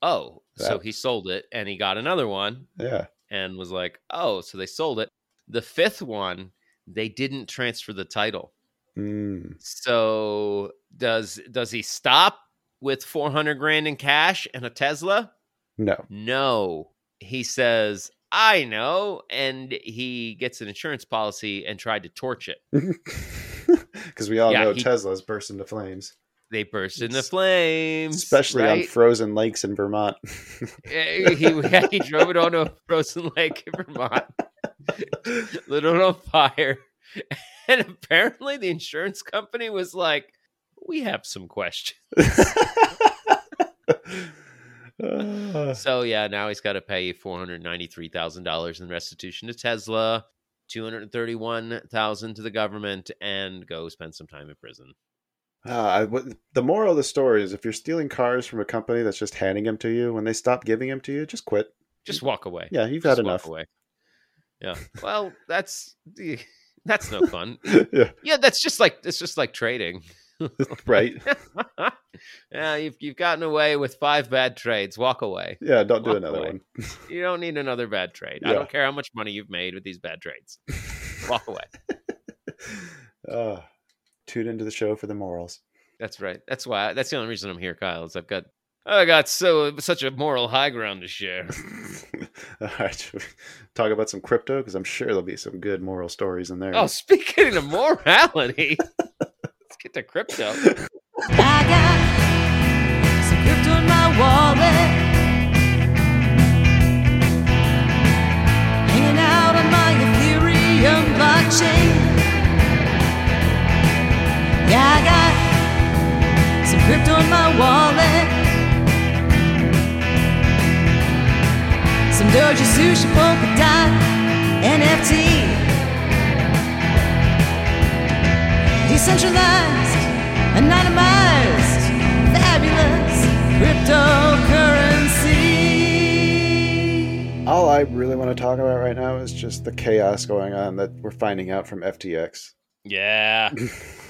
oh, so he sold it and he got another one Yeah. and was like, oh, so they sold it. The fifth one, they didn't transfer the title. Mm. So does does he stop with 400 grand in cash and a Tesla? No. No. He says, I know. And he gets an insurance policy and tried to torch it. Because we all Yeah, know he- Tesla's burst into flames, They burst into flames. flemes. especially on frozen lakes in Vermont. Eh, he, he drove it onto a frozen lake in Vermont, lit it on fire. And apparently the insurance company was like, we have some questions. So yeah, now he's got to pay four hundred ninety-three thousand dollars in restitution to Tesla, two hundred thirty-one thousand to the government, and go spend some time in prison. Ah, I- the moral of the story is if you're stealing cars from a company that's just handing them to you, when they stop giving them to you, just quit. Just walk away. Yeah, you've Just had walk enough. away. Yeah. Well, that's that's no fun. yeah, Yeah, that's just like it's just like trading. right. yeah, you've you've gotten away with five bad trades. Walk away. Yeah, don't do another away. one. You don't need another bad trade. I don't care how much money you've made with these bad trades. Walk away. uh, tune into the show for the morals. That's right. That's why. That's the only reason I'm here, Kyle. Is I've got I got so such a moral high ground to share. All right, talk about some crypto because I'm sure there'll be some good moral stories in there. Oh, speaking of morality, to crypto. I got some crypto in my wallet. Hanging out on my Ethereum blockchain. Yeah, I got some crypto in my wallet. Some Doji Sushi Polkadot NFT. Decentralized, anonymized, fabulous cryptocurrency. All I really want to talk about right now is just the chaos going on that we're finding out from FTX. Yeah,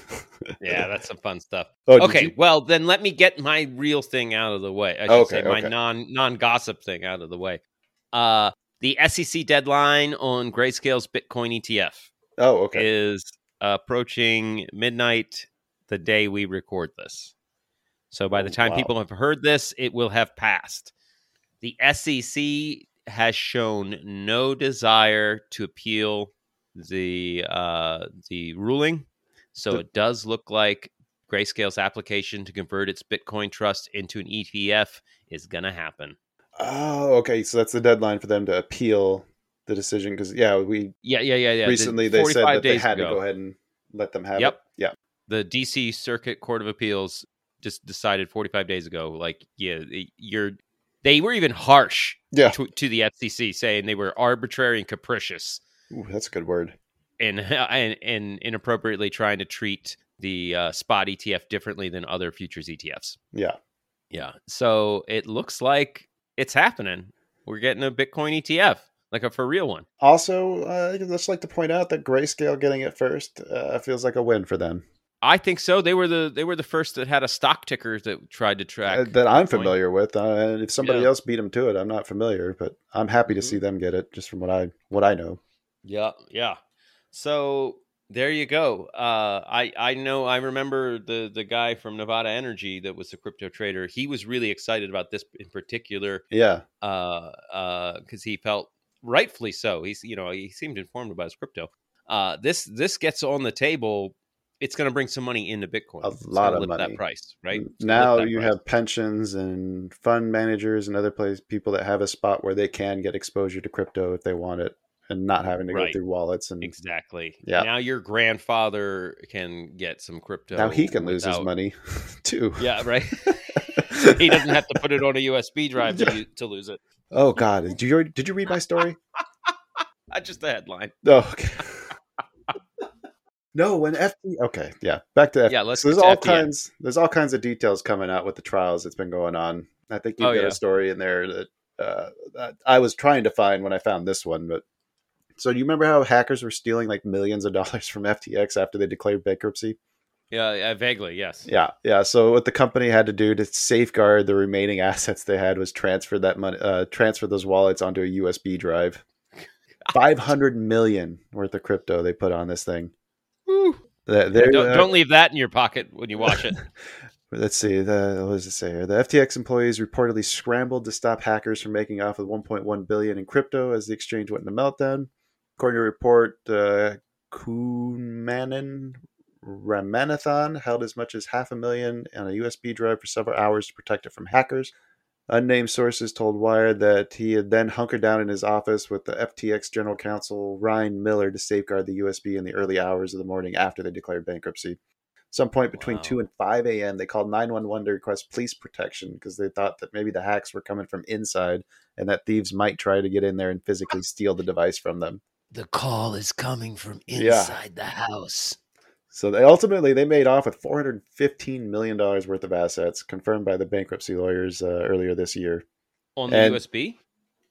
yeah, that's some fun stuff. Oh, okay, you- well then let me get my real thing out of the way. I should Okay, say my okay. non non gossip thing out of the way. Uh, the SEC deadline on Grayscale's Bitcoin ETF Oh, okay. is approaching midnight the day we record this. So by the Oh, time wow. people have heard this, it will have passed. The SEC has shown no desire to appeal the uh, the ruling. So The- it does look like Grayscale's application to convert its Bitcoin trust into an ETF is going to happen. Oh, okay. So that's the deadline for them to appeal the decision because yeah, we Yeah, yeah, yeah, yeah. The recently they said that they had ago. to go ahead and let them have Yep. it. The DC Circuit Court of Appeals just decided 45 days ago like yeah you're they were even harsh Yeah. to, to the FCC saying they were arbitrary and capricious Ooh, that's a good word. and and, and inappropriately trying to treat the uh, spot ETF differently than other futures ETFs. Yeah. Yeah. So it looks like it's happening. We're getting a Bitcoin ETF, like a for real one. Also, uh, I'd just like to point out that Grayscale getting it first uh, feels like a win for them. I think so. They were the they were the first that had a stock ticker that tried to track Uh, that I'm Bitcoin. familiar with. Uh, and if somebody Yeah. else beat them to it, I'm not familiar, but I'm happy to Mhm. see them get it just from what I what I know. Yeah, yeah. So there you go. Uh, I I know. I remember the the guy from Nevada Energy that was the crypto trader. He was really excited about this in particular, Yeah. uh, uh, because he felt rightfully so. He's you know he seemed informed about his crypto. Uh, this this gets on the table. It's going to bring some money into Bitcoin. A It's lot of money. That price, right? It's Now you price. have pensions and fund managers and other place people that have a spot where they can get exposure to crypto if they want it and not having to go through wallets and exactly. Yeah. Now your grandfather can get some crypto. now he can lose his money too. Yeah, right. he doesn't have to put it on a USB drive to, to lose it. Oh God! Did you did you read my story? Uh, just the headline. Oh, okay. No, when FT. Okay, yeah. Back to FT. Yeah, let's So there's get to all FTX. kinds. There's all kinds of details coming out with the trials that's been going on. I think you've Oh, got yeah. a story in there that, uh, that I was trying to find when I found this one. But so do you remember how hackers were stealing like millions of dollars from FTX after they declared bankruptcy? Yeah, yeah, vaguely, yes. Yeah, yeah. So what the company had to do to safeguard the remaining assets they had was transfer that money, uh, transfer those wallets onto a USB drive. Five hundred million worth of crypto they put on this thing. Woo. They- Yeah, they're, don't, don't leave that in your pocket when you watch it. Let's see. The, what does it say here? The FTX employees reportedly scrambled to stop hackers from making off with 1.1 billion in crypto as the exchange went into meltdown. According to a report, uh, Kumanan Ramanathan held as much as half a million on a USB drive for several hours to protect it from hackers. Unnamed sources told Wired that he had then hunkered down in his office with the FTX general counsel Ryan Miller to safeguard the USB in the early hours of the morning after they declared bankruptcy. Some point between Wow. 2 and 5 a.m., they called 911 to request police protection because they thought that maybe the hacks were coming from inside and that thieves might try to get in there and physically steal the device from them. the call is coming from Yeah. inside the house. So they ultimately they made off with 415 million dollars worth of assets, confirmed by the bankruptcy lawyers uh, earlier this year. On the And- USB?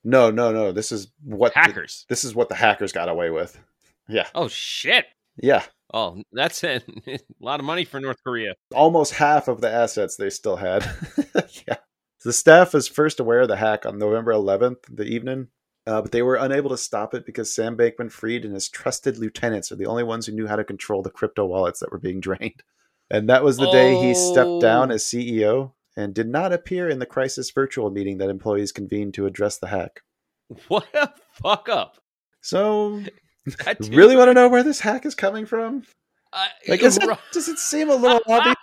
No, no, no. This is what the- Hackers. this is what the hackers got away with. Yeah, Oh, shit. yeah. Oh, that's a, a lot of money for North Korea. Almost half of the assets they still had. yeah. The staff was first aware of the hack on November 11th, the evening, uh, but they were unable to stop it because Sam Bankman Fried and his trusted lieutenants are the only ones who knew how to control the crypto wallets that were being drained. And that was the day he stepped down Oh. as CEO and did not appear in the crisis virtual meeting that employees convened to address the hack. What a fuck up. So, really want to know where this hack is coming from? I- Like, is it, does it seem a little obvious?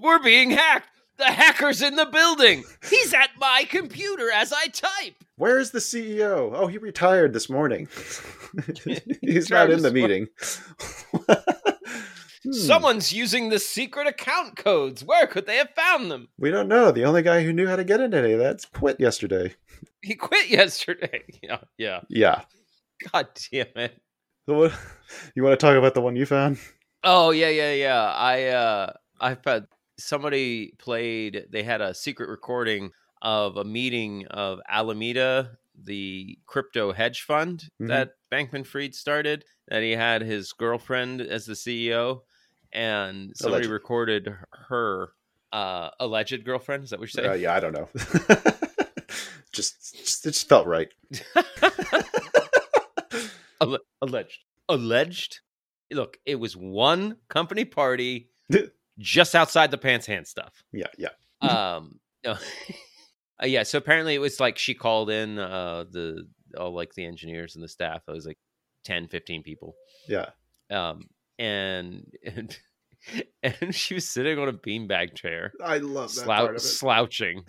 We're being hacked. The hacker's in the building. He's at my computer as I type. Where's the CEO? Oh, he retired this morning. He's not in the meeting. Hmm. Someone's using the secret account codes. Where could they have found them? We don't know. The only guy who knew how to get into any of that quit yesterday. He quit yesterday. Yeah, yeah. Yeah. God damn it. So what, you want to talk about the one you found? Oh yeah, yeah, yeah. I uh I had somebody played they had a secret recording of a meeting of Alameda, the crypto hedge fund Mhm. that Bankman Fried started, that he had his girlfriend as the CEO and somebody Alleged. recorded her uh alleged girlfriend, is that what you're Uh, yeah, I don't know. just, just, it just felt right. Alleged. Alleged? Look, it was one company party just outside the pants hand stuff. Yeah, yeah. um no. Uh, yeah so apparently it was like she called in uh the all like the engineers and the staff it was like 10 15 people Yeah. um and and, and she was sitting on a beanbag chair I love that slou- part of it. slouching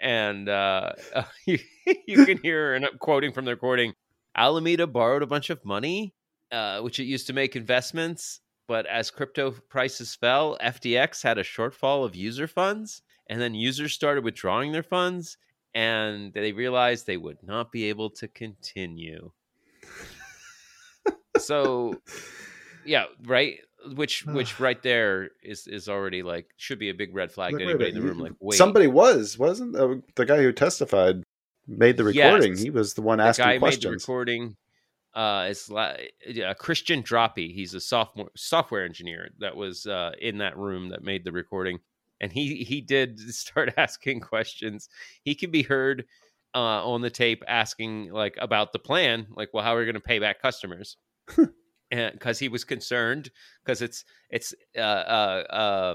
and uh you, you can hear her and I'm quoting from the recording alameda borrowed a bunch of money uh which it used to make investments but as crypto prices fell ftx had a shortfall of user funds and then users started withdrawing their funds and they realized they would not be able to continue so yeah right which which right there is is already like should be a big red flag Like, to anybody in the room like wait Somebody was, wasn't uh, the guy who testified made the recording? Yes. He was the one the asking guy made the questions. recording uh it's like yeah, Christian Drappi he's a sophomore software engineer that was uh in that room that made the recording and he he did start asking questions. He can be heard uh on the tape asking like about the plan like well how are we going to pay back customers? And because he was concerned because it's it's uh uh uh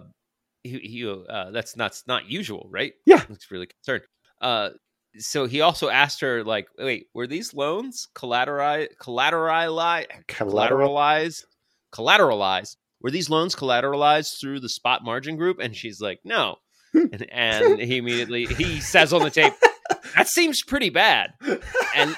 he, he uh that's not not usual right? Yeah. he's really concerned. Uh so he also asked her like wait were these loans collateralized collateralized collateralized collateralized were these loans collateralized through the spot margin group and she's like no and, and he immediately he says on the tape that seems pretty bad and, and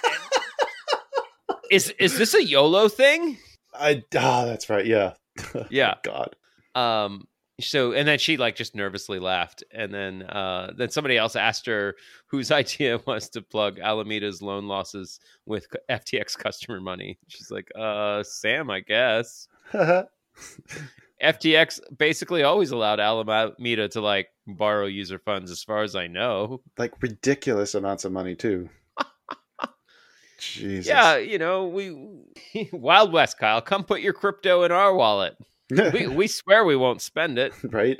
is is this a yolo thing I ah, that's right. Yeah. yeah God. um so and then she like just nervously laughed and then uh then somebody else asked her whose idea it was to plug alameda's loan losses with ftx customer money she's like uh sam i guess ftx basically always allowed alameda to like borrow user funds as far as i know like ridiculous amounts of money too. Jesus. Yeah, you know, we Wild West, Kyle. Come put your crypto in our wallet. We we swear we won't spend it. right?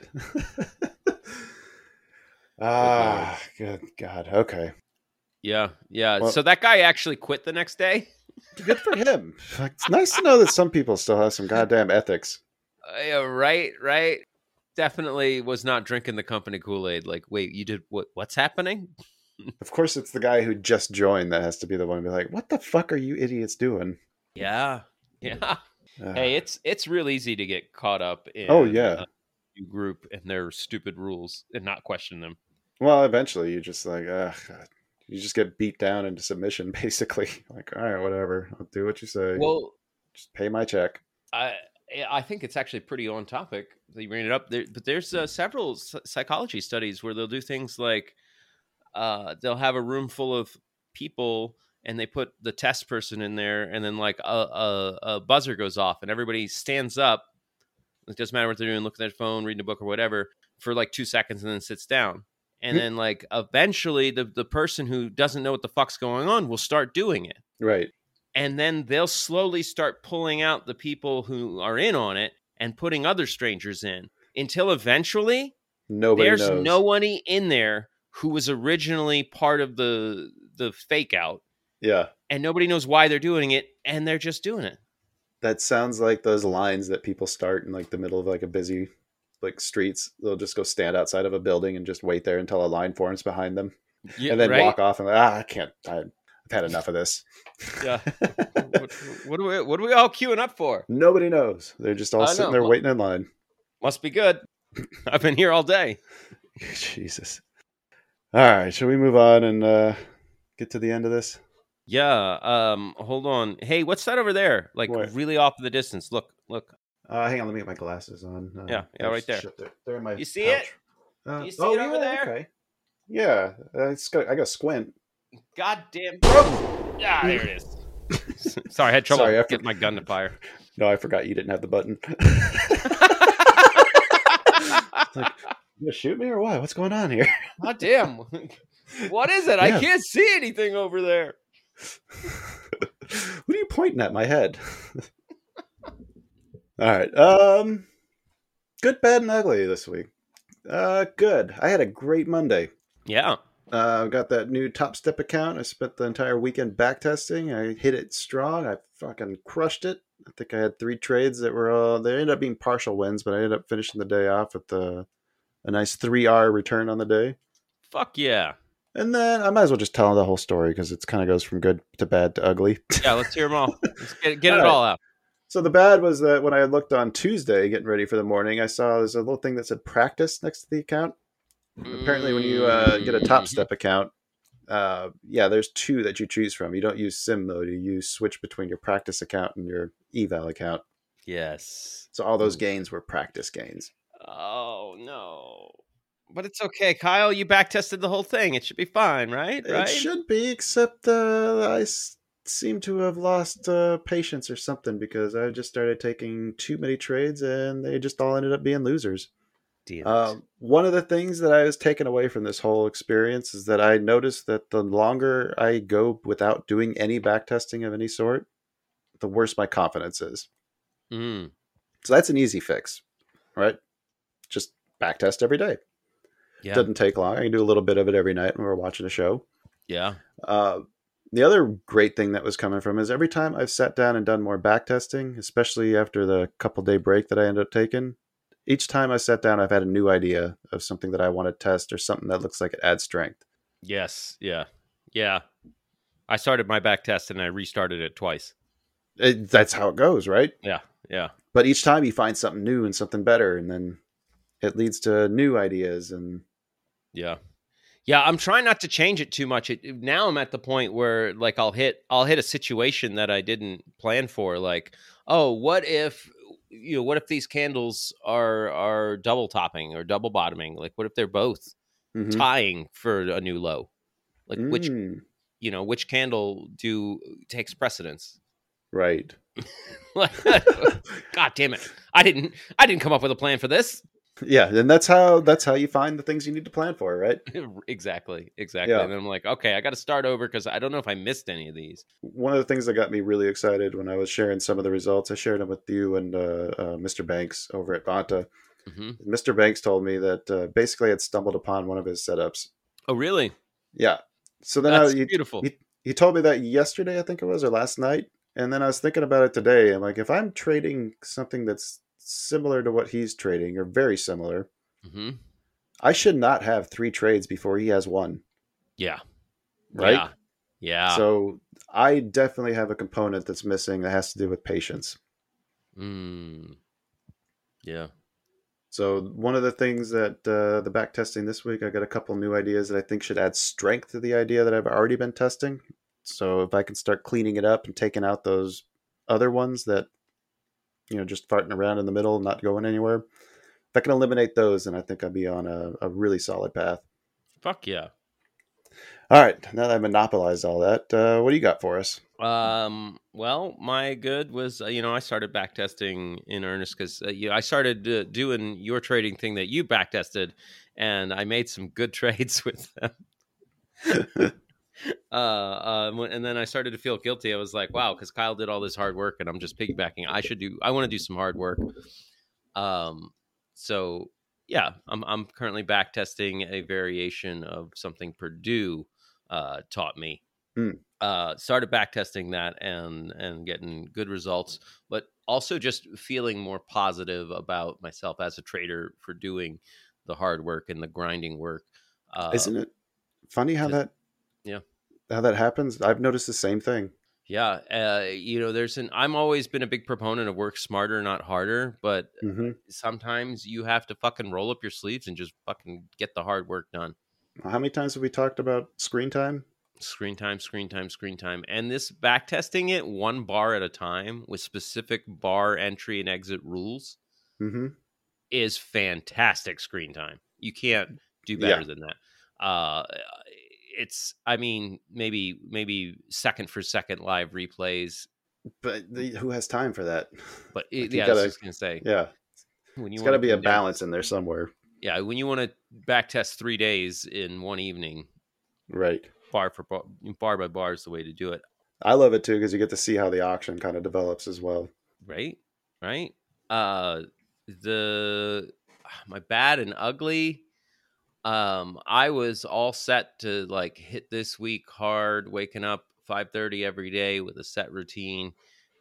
ah, good God. Okay. Yeah, yeah. Well- so that guy actually quit the next day. Good for him. It's nice to know that some people still have some goddamn ethics. Uh, yeah, right, right. Definitely was not drinking the company Kool Aid. Like, wait, you did what? What's happening? Of course, it's the guy who just joined that has to be the one to be like, "What the fuck are you idiots doing?" Yeah, yeah. Hey, it's it's real easy to get caught up in. Oh, yeah. a group and their stupid rules and not question them. well, eventually, you just like, ugh, you just get beat down into submission, basically. Like, all right, whatever, I'll do what you say. Well, just pay my check. I I think it's actually pretty on topic that you bring it up. There, but there's uh, several psychology studies where they'll do things like uh, they'll have a room full of people and they put the test person in there, and then like a, a, a buzzer goes off and everybody stands up. It doesn't matter what they're doing, looking at their phone, reading a book, or whatever, for like two seconds, and then sits down. And Hmm. then like eventually, the the person who doesn't know what the fuck's going on will start doing it Right. and then they'll slowly start pulling out the people who are in on it and putting other strangers in until eventually Nobody there's knows. nobody in there who was originally part of the the fake out Yeah. and nobody knows why they're doing it and they're just doing it That sounds like those lines that people start in like the middle of like a busy like streets. They'll just go stand outside of a building and just wait there until a line forms behind them, yeah, and then right? walk off and like, ah, I can't. I, I've had enough of this. yeah what, what are we what are we all queuing up for Nobody knows. They're just all I sitting know. there waiting in line. must be good i've been here all day Jesus. All right, shall we move on and uh, get to the end of this? Yeah um hold on hey what's that over there like What? really off in the distance look look Uh, hang on, let me get my glasses on. Uh, Yeah, yeah, right there. there. They're in my. You see it? pouch. Uh, You see oh, it over yeah, there? Okay. Yeah, uh, it's got, I got to squint. God damn. Ah, there it is. Sorry, I had trouble Sorry, I for- getting my gun to fire. No, I forgot you didn't have the button. like, you gonna shoot me or what? What's going on here? God damn. What is it? I can't see anything over there. what are you pointing at? My head. All right. Um, good, bad, and ugly this week. Uh, good. I had a great Monday. Yeah. Uh, got that new Topstep account. I spent the entire weekend back testing. I hit it strong. I fucking crushed it. I think I had three trades that were uh, they ended up being partial wins, but I ended up finishing the day off with the a nice three R return on the day. Fuck yeah. And then I might as well just tell the whole story because it kind of goes from good to bad to ugly. Yeah, let's hear them all. Let's get, get All it right. out. So the bad was that when I looked on Tuesday, getting ready for the morning, I saw there's a little thing that said practice next to the account. Apparently, when you uh, get a Top Mhm. Step account, uh, yeah, there's two that you choose from. You don't use Sim mode. You use switch between your practice account and your eval account. Yes. So all those gains were practice gains. Oh, no. But it's okay, Kyle. You back tested the whole thing. It should be fine, right? It Right? should be, except uh, I s- seem to have lost uh, patience or something because I just started taking too many trades and they just all ended up being losers. Um, one of the things that I was taken away from this whole experience is that I noticed that the longer I go without doing any back testing of any sort, the worse my confidence is. Mm. So that's an easy fix, right? Just back test every day. Yeah. Doesn't take long. I can do a little bit of it every night when we're watching a show. Yeah. Uh, the other great thing that was coming from is every time I've sat down and done more back testing, especially after the couple day break that I ended up taking, each time I sat down, I've had a new idea of something that I want to test or something that looks like it adds strength. Yes. Yeah. Yeah. I started my back test and I restarted it twice. It, that's how it goes, right? Yeah. Yeah. But each time you find something new and something better, and then it leads to new ideas. And Yeah. Yeah, I'm trying not to change it too much. It, now I'm at the point where like I'll hit I'll hit a situation that I didn't plan for like, "Oh, what if you know, what if these candles are are double topping or double bottoming? Like what if they're both Mhm. tying for a new low? Like which, Mm, you know, which candle do takes precedence?" right. God damn it. I didn't I didn't come up with a plan for this. Yeah, and that's how that's how you find the things you need to plan for, right? exactly, exactly. Yeah. And I'm like, okay, I got to start over because I don't know if I missed any of these. One of the things that got me really excited when I was sharing some of the results, I shared them with you and uh, uh, Mr. Banks over at Vanta. hmm Mr. Banks told me that uh, basically I had stumbled upon one of his setups. Oh, really? Yeah. So then That's I, he, beautiful. he he told me that yesterday, I think it was, or last night. And then I was thinking about it today. I'm like, if I'm trading something that's similar to what he's trading, or very similar, hmm I should not have three trades before he has one. Yeah. Right? Yeah. Yeah. So I definitely have a component that's missing that has to do with patience. Mm. Yeah. So one of the things that uh, the back testing this week, I got a couple new ideas that I think should add strength to the idea that I've already been testing. So if I can start cleaning it up and taking out those other ones that you know just farting around in the middle, not going anywhere, if I can eliminate those, then I think I'll be on a, a really solid path. Fuck yeah. All right, now that i've monopolized all that, uh, what do you got for us? Um. Well, my good was uh, you know I started backtesting in earnest because uh, you I started uh, doing your trading thing that you backtested, and I made some good trades with them. uh, uh, and then I started to feel guilty. I was like, wow, because Kyle did all this hard work, and I'm just piggybacking. I should do. I want to do some hard work. Um. So yeah, I'm I'm currently backtesting a variation of something Purdue uh, taught me uh, started backtesting that and and getting good results, but also just feeling more positive about myself as a trader for doing the hard work and the grinding work. Uh, Isn't it funny how that yeah. How that happens? I've noticed the same thing. yeah, uh, you know, there's an. I'm always been a big proponent of work smarter, not harder, but hmm sometimes you have to fucking roll up your sleeves and just fucking get the hard work done. How many times have we talked about screen time? screen time, screen time, screen time. And this back testing it one bar at a time with specific bar entry and exit rules hmm is fantastic screen time. You can't do Yeah. better than that. Uh it's I mean maybe maybe second for second live replays, But the, who has time for that? but it, you yeah, I gotta- was just gonna say Yeah, when you it's got to be a come down- balance in there somewhere. Yeah, when you want to back test three days in one evening, Right. bar for bar, bar by bar is the way to do it. I love it too because you get to see how the auction kind of develops as well. right right uh the my bad and ugly um i was all set to like hit this week hard waking up 5:30 every day with a set routine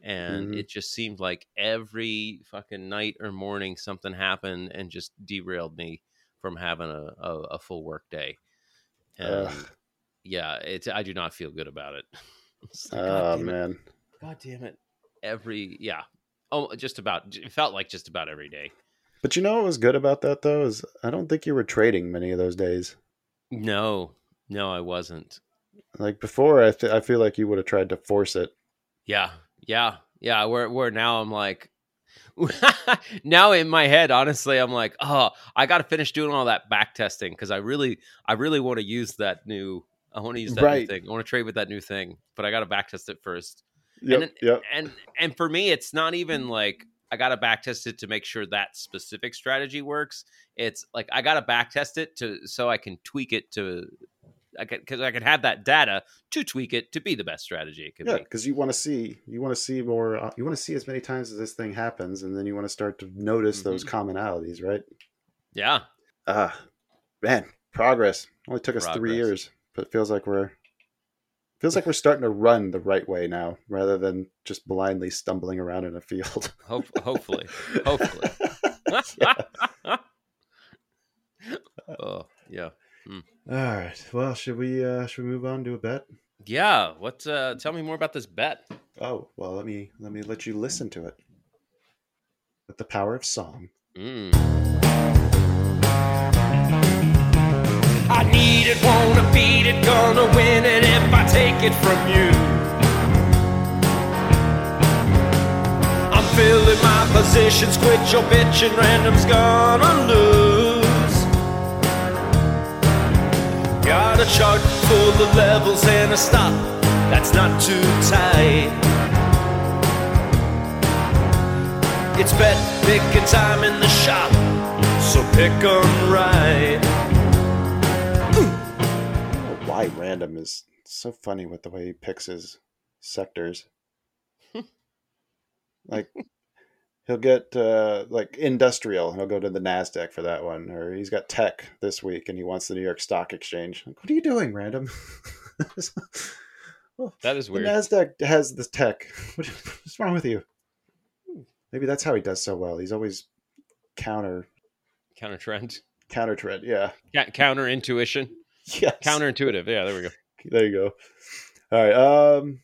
and Mhm. it just seemed like every fucking night or morning something happened and just derailed me from having a, a, a full work day and Ugh. yeah it's i do not feel good about it like, Oh damn it. man. God damn it. Every yeah. Oh, just about it felt like just about every day. But you know what was good about that though is I don't think you were trading many of those days. No. No, I wasn't. Like before, I th- I feel like you would have tried to force it. Yeah. Yeah. Yeah, where where now I'm like now in my head honestly I'm like, "Oh, I got to finish doing all that back testing cuz I really I really want to use that new I want to use that Right. new thing. I want to trade with that new thing, but I got to back test it first. Yep. then- yep. and and for me it's not even like i gotta back test it to make sure that specific strategy works it's like i gotta back test it to so i can tweak it to i can because i can have that data to tweak it to be the best strategy it could Yeah, be because you want to see you want to see more. Uh, you want to see as many times as this thing happens, and then you want to start to notice those Mm-hmm. commonalities, right? yeah Ah, man, progress. Only took us three years, but it feels like we're feels like we're starting to run the right way now, rather than just blindly stumbling around in a field. hope, hopefully hopefully oh yeah All right. Well, should we uh should we move on to a bet? yeah what uh tell me more about this bet Oh, well, let me let me let you listen to it. With the power of song. mm. I need it, wanna beat it, gonna win it if I take it from you. I'm filling my positions, quit your bitching, random's gonna lose. Got a chart full of levels and a stop that's not too tight. It's bet picking time in the shop, so pick 'em right. Don't know why random is so funny with the way he picks his sectors. like he'll get uh, like industrial, he'll go to the Nasdaq for that one, or he's got tech this week and he wants the New York Stock Exchange. Like, what are you doing, random? well, That is the weird. Nasdaq has the tech. What- What's wrong with you? Maybe that's how he does so well. He's always counter Counter trend. counter trend. Yeah, Ca- counter intuition. Yes. Counterintuitive. Yeah, there we go. There you go. All right. Um,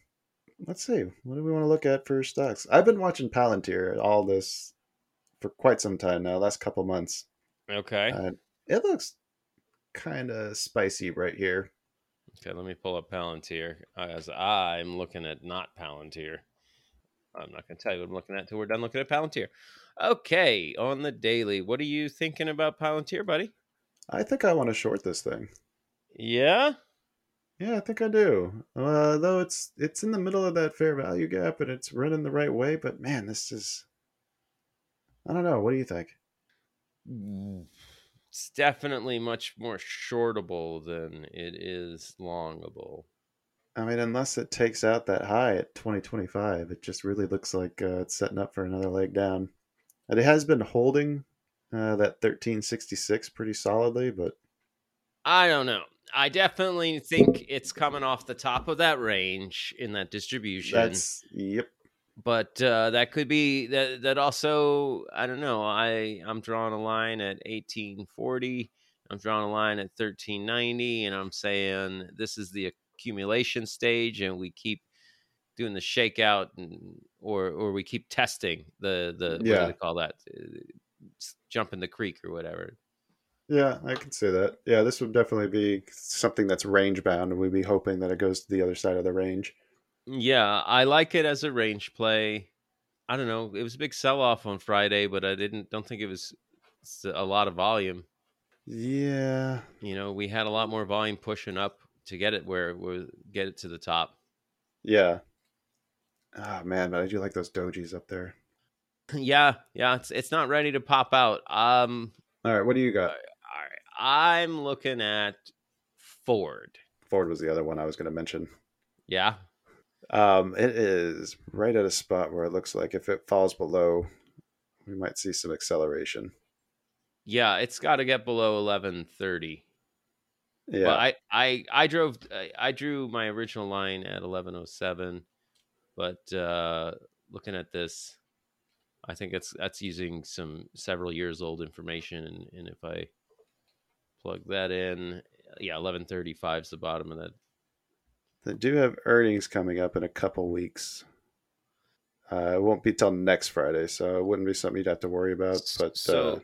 let's see. What do we want to look at for stocks? I've been watching Palantir all this for quite some time now. Last couple months. Okay. Uh, it looks kind of spicy right here. Okay, let me pull up Palantir as I'm looking at not Palantir. I'm not going to tell you what I'm looking at until we're done looking at Palantir. Okay, on the daily, what are you thinking about Palantir, buddy? I think I want to short this thing. Yeah? Yeah, I think I do. Uh, though it's it's in the middle of that fair value gap and it's running the right way, but man, this is. I don't know. What do you think? It's definitely much more shortable than it is longable. I mean, unless it takes out that high at 2025, it just really looks like uh, it's setting up for another leg down. And it has been holding uh, that 1366 pretty solidly, but I don't know. I definitely think it's coming off the top of that range in that distribution. that's yep. but uh, that could be that. That also, I don't know. I I'm drawing a line at 1840. I'm drawing a line at 1390, and I'm saying this is the accumulation stage, and we keep doing the shakeout, and or or we keep testing the the what do Yeah. they call that? Uh, Jump in the creek or whatever. Yeah, I can see that. Yeah, this would definitely be something that's range bound, and we'd be hoping that it goes to the other side of the range. Yeah, I like it as a range play. I don't know. It was a big sell off on Friday, but I didn't don't think it was a lot of volume. Yeah, You know, we had a lot more volume pushing up to get it where we get it to the top. yeah. Ah man, but I do like those dojis up there. yeah, yeah, it's it's not ready to pop out. Um, All right, what do you got? I'm looking at Ford. Ford was the other one I was going to mention. Yeah, Um, it is right at a spot where it looks like if it falls below, we might see some acceleration. yeah, it's got to get below 1130. Yeah, Well, I, I I drove I, I drew my original line at 1107, but uh, looking at this, I think it's that's using some several years old information, and, and if I plug that in, yeah, 1135 is the bottom of that. they do have earnings coming up in a couple weeks. Uh, it won't be till next Friday, so it wouldn't be something you'd have to worry about. But so uh,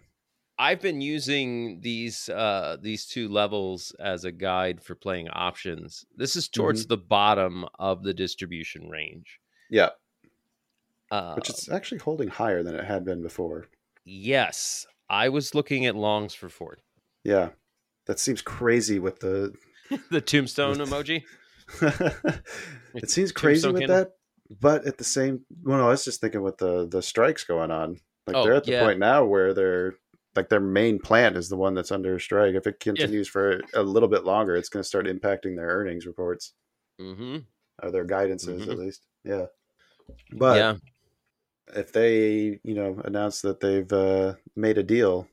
I've been using these uh, these two levels as a guide for playing options. This is towards the bottom of the distribution range. yeah, Uh, which is actually holding higher than it had been before. yes, I was looking at longs for Ford. Yeah, that seems crazy with the. the tombstone emoji. it seems crazy with candle? that, but at the same, well, no, I was just thinking with the the strikes going on. Like Oh, they're at the yeah. point now where they're like their main plant is the one that's under strike. If it continues for a little bit longer, it's going to start impacting their earnings reports Mm-hmm. or their guidances Mhm. at least. Yeah, but yeah, if they you know announce that they've uh, made a deal,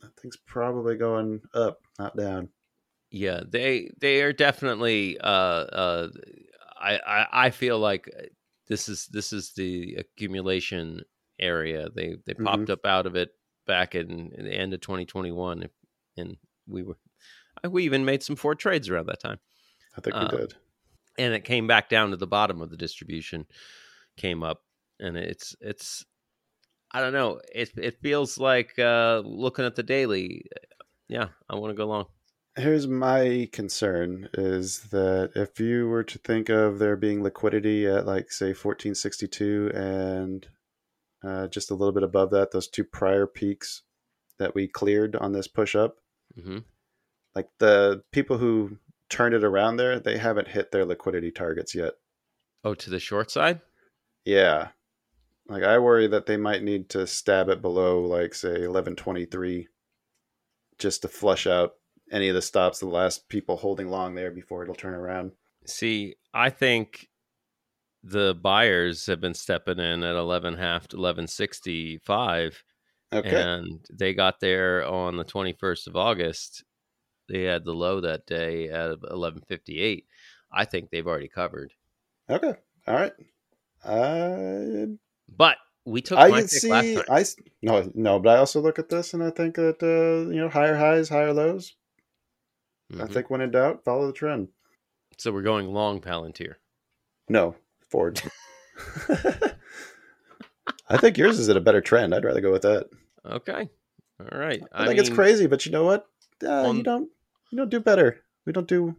that thing's probably going up, not down. yeah, they they are definitely. Uh, uh, I, I I feel like this is this is the accumulation area. They they Mhm. popped up out of it back in, in the end of 2021, and we were I we even made some Ford trades around that time. I think Uh, we did. and it came back down to the bottom of the distribution came up and it's it's i don't know it it feels like uh looking at the daily yeah i want to go long Here's my concern is that if you were to think of there being liquidity at like say 1462 and uh, just a little bit above that, those two prior peaks that we cleared on this push up, hmm like the people who turned it around there, they haven't hit their liquidity targets yet. oh to the short side Yeah. Like I worry that they might need to stab it below like say 1123 just to flush out any of the stops, the last people holding long there before it'll turn around. See, I think the buyers have been stepping in at 11 half to 1165 Okay. and they got there on the 21st of August. They had the low that day at 1158. I think they've already covered. Okay. All right. Uh, But we took I my can pick last see. I no no, but I also look at this and I think that uh, you know higher highs, higher lows. I Mhm. think when in doubt, follow the trend. So we're going long Palantir. No, Ford. I think yours is at a better trend. I'd rather go with that. Okay. All right. I, think it's crazy, but you know what? Uh, on- you don't. You don't do better. We don't do.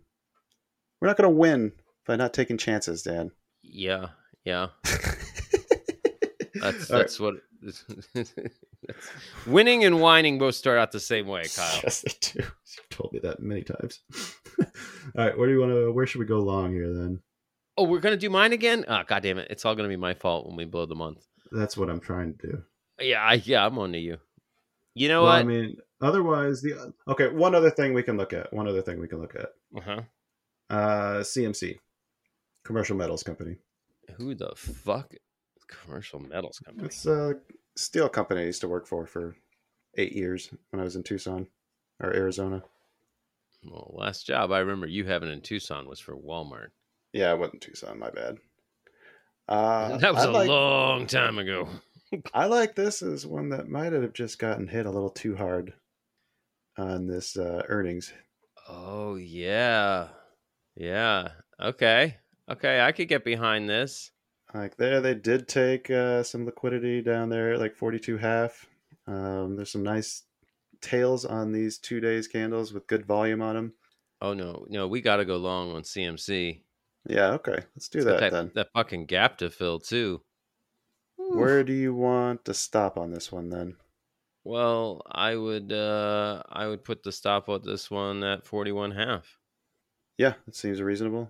We're not going to win by not taking chances, Dan. Yeah. Yeah. That's All right. that's what that's, winning and whining both start out the same way, Kyle. Yes, they do. You've told me that many times. All right, where do you want to? Where should we go long here then? Oh, we're gonna do mine again? Ah, god damn it! It's all gonna be my fault when we blow the month. That's what I'm trying to do. Yeah, I, yeah, I'm on to you. You know well, what? I mean, otherwise the okay. One other thing we can look at. One other thing we can look at. uh-huh. Uh, CMC, Commercial Metals Company. Who the fuck? Commercial metals company. It's a steel company I used to work for for eight years when I was in Tucson or Arizona. Well, last job I remember you having in Tucson was for Walmart. Yeah, I wasn't Tucson. My bad. Uh, that was I a like, long time ago. I like this as one that might have just gotten hit a little too hard on this uh, earnings. Oh yeah, yeah. Okay, okay. I could get behind this. Like there, they did take uh, some liquidity down there, at like forty-two half. Um, there's some nice tails on these two days candles with good volume on them. Oh no, no. We got to go long on CMC. Yeah, okay, let's do got that then. That fucking gap to fill too. Where do you want to stop on this one then? Well, I would uh I would put the stop on this one at 41 half. Yeah, that seems reasonable.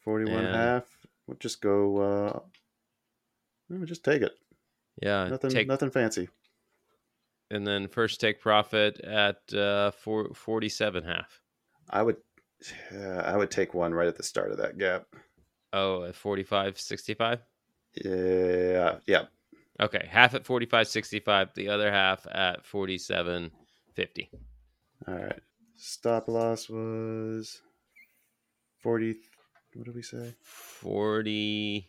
Forty-one And- half. We'll just go. Uh, we'll just take it. Yeah, Nothing. take Nothing fancy. and then first take profit at uh four, 47 half. I would. Yeah, I would take one right at the start of that gap. Oh, at 45 65. Yeah. Yeah. Okay, half at 45 65, the other half at 47 50. All right. Stop loss was forty. What did we say? 40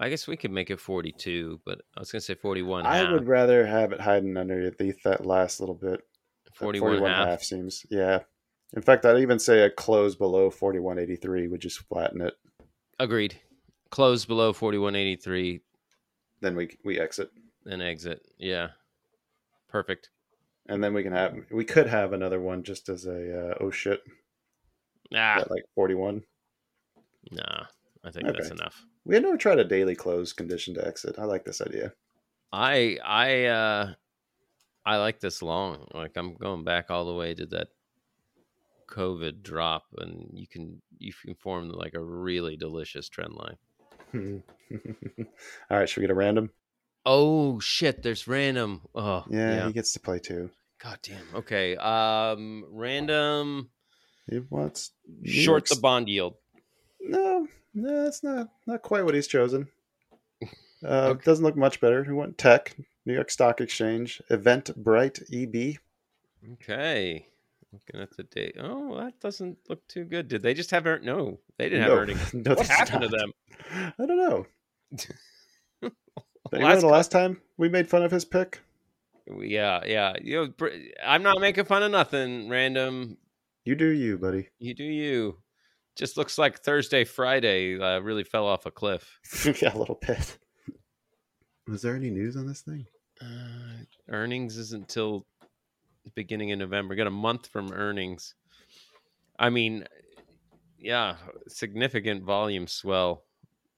I guess we could make it 42, but I was going to say 41 I half. would rather have it hiding underneath that last little bit. That 41, half. seems. Yeah. In fact, I'd even say a close below forty-one eighty-three would just flatten it. Agreed. Close below 4183 Then we we exit, then exit. Yeah. Perfect. and then we can have we could have another one just as a uh, oh shit Ah, at like forty-one. Nah. I think that's enough. We had never tried a daily close condition to exit. I like this idea. I I uh I like this long. Like I'm going back all the way to that COVID drop and you can you can form like a really delicious trend line. All right, should we get a random? Oh shit, there's random. Oh Yeah, yeah. he gets to play too. God damn. Okay. Um random He wants short the bond yield. No, no, that's not not quite what he's chosen. Uh, Okay. Doesn't look much better. He went tech, New York Stock Exchange, Eventbrite EB. Okay. Looking at the date. Oh, that doesn't look too good. Did they just have? No, they didn't have No. earnings. No, what happened to them? I don't know. You remember Last the last time we made fun of his pick? Yeah, yeah. You know, I'm not making fun of nothing. Random. You do you, buddy. You do you. Just looks like Thursday, Friday uh, really fell off a cliff. yeah, a little bit. Was there any news on this thing? Uh, earnings isn't until the beginning of November. Got a month from earnings. I mean, yeah, significant volume swell.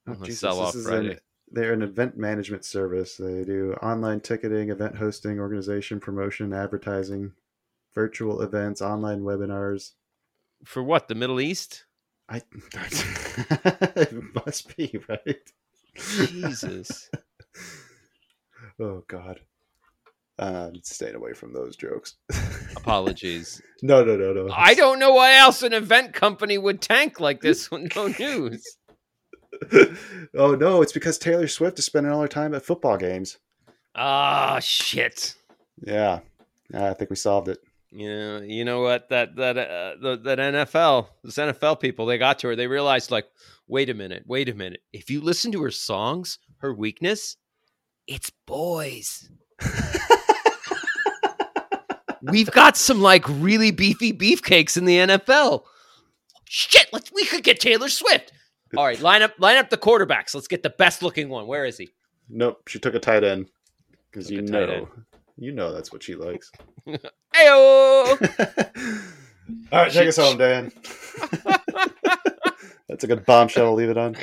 Oh, on the sell off Friday. an, they're an event management service. They do online ticketing, event hosting, organization, promotion, advertising, virtual events, online webinars. For what? The Middle East? I it must be right. Jesus. oh God. I'm staying away from those jokes. Apologies. no, no, no, no. I don't know why else an event company would tank like this with no news. oh no, it's because Taylor Swift is spending all her time at football games. Ah, shit. Yeah, I think we solved it. Yeah, you know what? That that uh, the, that NFL, those NFL people, they got to her. They realized, like, wait a minute, wait a minute. If you listen to her songs, her weakness, it's boys. We've got some like really beefy beefcakes in the NFL. Shit, let's we could get Taylor Swift. All right, line up line up the quarterbacks. Let's get the best looking one. Where is he? Nope, she took a tight end because you know, end. you know that's what she likes. Ayo! all right, take us home, Dan. that's a good bombshell. to Leave it on.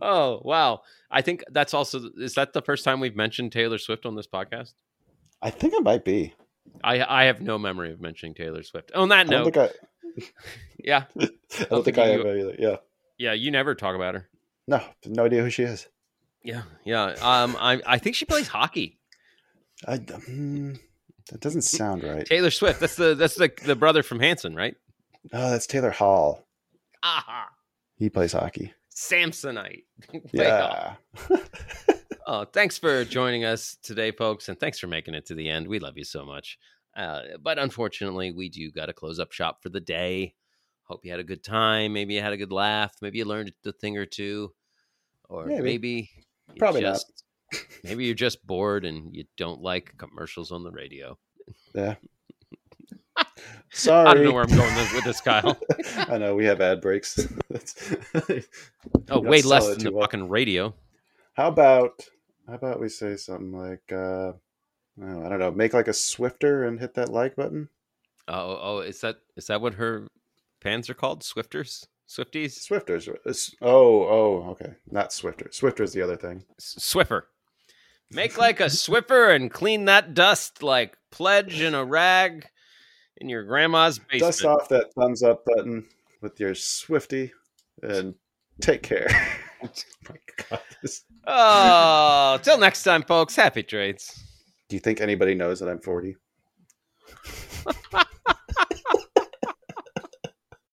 oh wow! I think that's also is that the first time we've mentioned Taylor Swift on this podcast? I think it might be. I I have no memory of mentioning Taylor Swift. On that I don't note, think yeah, I. I don't think think I you- have either. Yeah. yeah, you never talk about her. No, no idea who she is. Yeah, yeah. Um, I I think she plays hockey. I, mm, that doesn't sound right. Taylor Swift. That's the that's the the brother from Hanson, right? Oh, that's Taylor Hall. Aha, He plays hockey. Samsonite. Yeah. Oh, thanks for joining us today, folks, and thanks for making it to the end. We love you so much. Uh, but unfortunately, we do got to close up shop for the day. Hope you had a good time. Maybe you had a good laugh. Maybe you learned a thing or two, or Maybe. maybe, Probably not. Maybe you're just bored and you don't like commercials on the radio. yeah. Sorry. I don't know where I'm going with- this, Kyle. I know we have ad breaks. Oh, way less than the well. fucking radio. How about how about we say something like uh I don't know, make like a swifter and hit that like button? Oh, oh, is that is that what her fans are called? Swifters, Swifties, Swifters. Oh, oh, okay. Not swifter. Swifter is the other thing. Swiffer. Make like a Swiffer and clean that dust like pledge in a rag in your grandma's basement. Dust off that thumbs up button with your Swifty and take care. oh my god. Oh, till next time, folks. Happy trades. Do you think anybody knows that I'm 40?